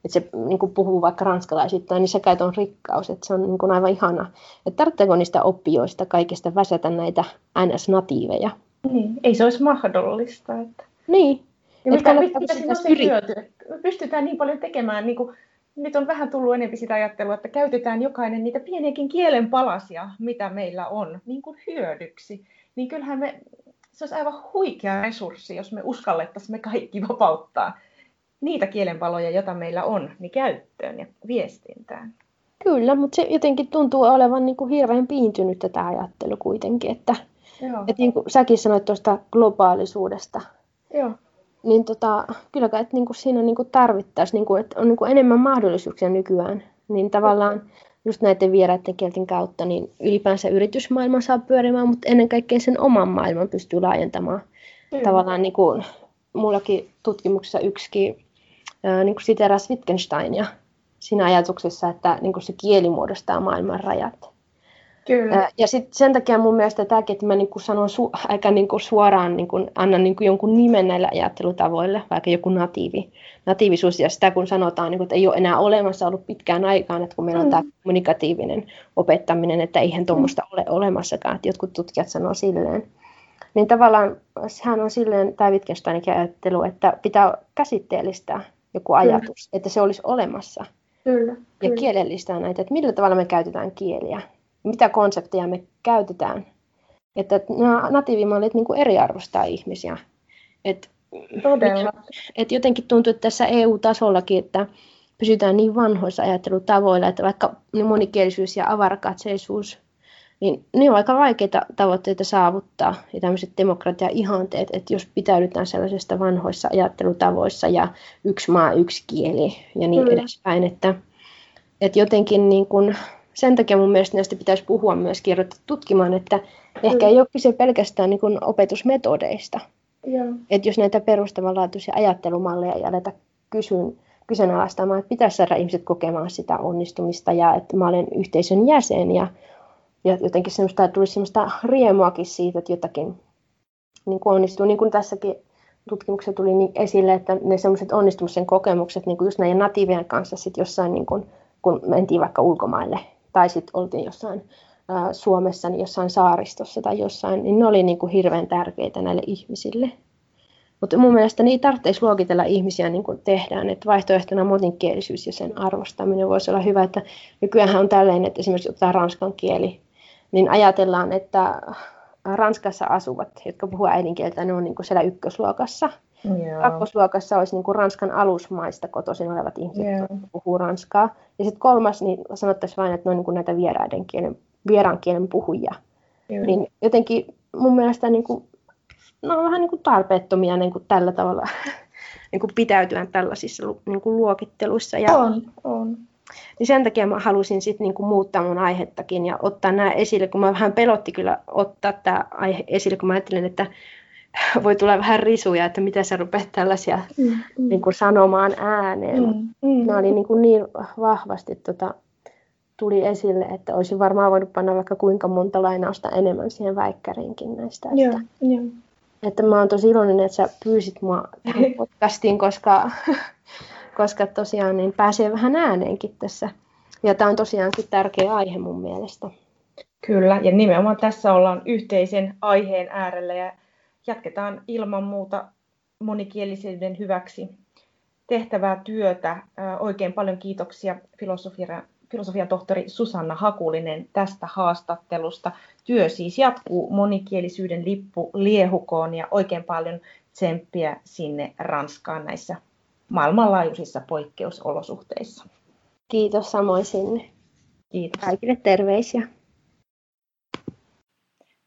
Speaker 2: että se niin kuin puhuu vaikka ranskalaisittain, niin sekä että on rikkaus, että se on niin kuin aivan ihana. Että tarvitseeko niistä oppijoista kaikista väsätä näitä NS-natiiveja?
Speaker 1: Niin. Ei se olisi mahdollista. Että...
Speaker 2: Niin.
Speaker 1: Ja
Speaker 2: Et
Speaker 1: mikä,
Speaker 2: kannattaako
Speaker 1: mitä
Speaker 2: sitä
Speaker 1: siinä on se
Speaker 2: yrittää?
Speaker 1: hyöty? että Me pystytään niin paljon tekemään, niin kuin, nyt on vähän tullut enemmän sitä ajattelua, että käytetään jokainen niitä pieniäkin kielen palasia, mitä meillä on, niin kuin hyödyksi. Niin kyllähän me, se olisi aivan huikea resurssi, jos me uskallettaisiin me kaikki vapauttaa niitä kielenpaloja, joita meillä on, niin käyttöön ja viestintään.
Speaker 2: Kyllä, mutta se jotenkin tuntuu olevan niin kuin hirveän piintynyt tämä ajattelu kuitenkin, että,
Speaker 1: Joo.
Speaker 2: että niin kuin säkin sanoit tuosta globaalisuudesta,
Speaker 1: Joo.
Speaker 2: Niin tota, kyllä kai, että niin kuin siinä niin kuin tarvittaisiin, niin kuin, että on niin kuin enemmän mahdollisuuksia nykyään, niin tavallaan just näiden vieraiden kielten kautta, niin ylipäänsä yritysmaailma saa pyörimään, mutta ennen kaikkea sen oman maailman pystyy laajentamaan.
Speaker 1: Kyllä.
Speaker 2: Tavallaan niin kuin, mullakin tutkimuksessa yksikin ää, niin kuin siteras Wittgensteinia siinä ajatuksessa, että niin kuin se kieli muodostaa maailman rajat.
Speaker 1: Kyllä.
Speaker 2: Ja sit sen takia mun mielestä tämäkin, että mä niin kuin sanon su- aika niin kuin suoraan, niin kuin annan niin kuin jonkun nimen näille ajattelutavoille, vaikka joku natiivi, natiivisuus, ja sitä kun sanotaan, niin kuin, että ei ole enää olemassa ollut pitkään aikaan, että kun meillä on
Speaker 1: Mm.
Speaker 2: tämä kommunikatiivinen opettaminen, että eihän tuommoista ole olemassakaan, että jotkut tutkijat sanoo silleen. Niin tavallaan sehän on silleen, tämä Wittgensteinikin ajattelu, että pitää käsitteellistää joku
Speaker 1: Kyllä.
Speaker 2: ajatus, että se olisi olemassa
Speaker 1: Kyllä.
Speaker 2: ja
Speaker 1: Kyllä.
Speaker 2: kielellistää näitä, että millä tavalla me käytetään kieliä, mitä konsepteja me käytetään. Että nämä natiivimallit niin kuin eriarvostaa ihmisiä. Et,
Speaker 1: Todella.
Speaker 2: et jotenkin tuntuu, että tässä EU-tasollakin, että pysytään niin vanhoissa ajattelutavoilla, että vaikka monikielisyys ja avarakatseisuus, niin ne on aika vaikeita tavoitteita saavuttaa. Ja tämmöiset demokratia-ihanteet, että jos pitäydytään sellaisista vanhoissa ajattelutavoissa ja yksi maa, yksi kieli ja niin
Speaker 1: Kyllä.
Speaker 2: edespäin, että, että jotenkin niin kun, sen takia mun mielestä näistä pitäisi puhua myös kirjoittaa tutkimaan, että ehkä ei ole kyse pelkästään niin opetusmetodeista.
Speaker 1: Joo.
Speaker 2: Että jos näitä perustavanlaatuisia ajattelumalleja ei aleta kysyn, kyseenalaistamaan, että pitäisi saada ihmiset kokemaan sitä onnistumista ja että mä olen yhteisön jäsen ja, ja jotenkin semmoista, että tulisi semmoista riemuakin siitä, että jotakin niin kuin onnistuu. Niin kuin tässäkin tutkimuksessa tuli niin esille, että ne semmoiset onnistumisen kokemukset niin kuin just näiden natiivien kanssa sit jossain, niin kuin, kun mentiin vaikka ulkomaille tai sitten oltiin jossain Suomessa niin jossain saaristossa tai jossain, niin ne oli niin kuin hirveän tärkeitä näille ihmisille. Mutta mun mielestä niin ei tarvitsisi luokitella ihmisiä niin kuin tehdään, että vaihtoehtona moninkielisyys ja sen arvostaminen voisi olla hyvä, että nykyään on tällainen, että esimerkiksi otetaan ranskan kieli, niin ajatellaan, että Ranskassa asuvat, jotka puhuvat äidinkieltä, ne on niin kuin siellä ykkösluokassa.
Speaker 1: Joo.
Speaker 2: Kakkosluokassa olisi niin kuin Ranskan alusmaista kotoisin olevat ihmiset,
Speaker 1: Joo.
Speaker 2: jotka puhuu ranskaa. Ja sitten kolmas, niin sanottaisiin vain, että ne on niin kuin näitä vieraiden kielen, vieraan kielen puhujia.
Speaker 1: Joo.
Speaker 2: Niin jotenkin mun mielestä niin kuin, ne on vähän niin kuin tarpeettomia niin kuin tällä tavalla niin kuin pitäytyä tällaisissa niin kuin luokitteluissa. Ja,
Speaker 1: On, on.
Speaker 2: niin sen takia mä halusin sit niin kuin muuttaa mun aihettakin ja ottaa nämä esille, kun mä vähän pelotti kyllä ottaa tämä aihe esille, kun mä ajattelin, että voi tulla vähän risuja, että miten sä rupeat tällaisia mm, mm. Niin kuin sanomaan ääneen. Mm, mm. Mä olin niin, kuin niin vahvasti tota, tuli esille, että olisin varmaan voinut panna vaikka kuinka monta lainausta enemmän siihen väikkäriinkin näistä. Joo, että, joo. että mä oon tosi iloinen, että sä pyysit mua tähän podcastiin, koska, koska tosiaan niin pääsee vähän ääneenkin tässä. Ja tämä on tosiaankin tärkeä aihe mun mielestä.
Speaker 1: Kyllä, ja nimenomaan tässä ollaan yhteisen aiheen äärellä ja jatketaan ilman muuta monikielisyyden hyväksi tehtävää työtä. Oikein paljon kiitoksia filosofian, filosofian tohtori Susanna Hakulinen tästä haastattelusta. Työ siis jatkuu monikielisyyden lippu liehukoon ja oikein paljon tsemppiä sinne Ranskaan näissä maailmanlaajuisissa poikkeusolosuhteissa.
Speaker 2: Kiitos samoin sinne.
Speaker 1: Kiitos.
Speaker 2: Kaikille terveisiä.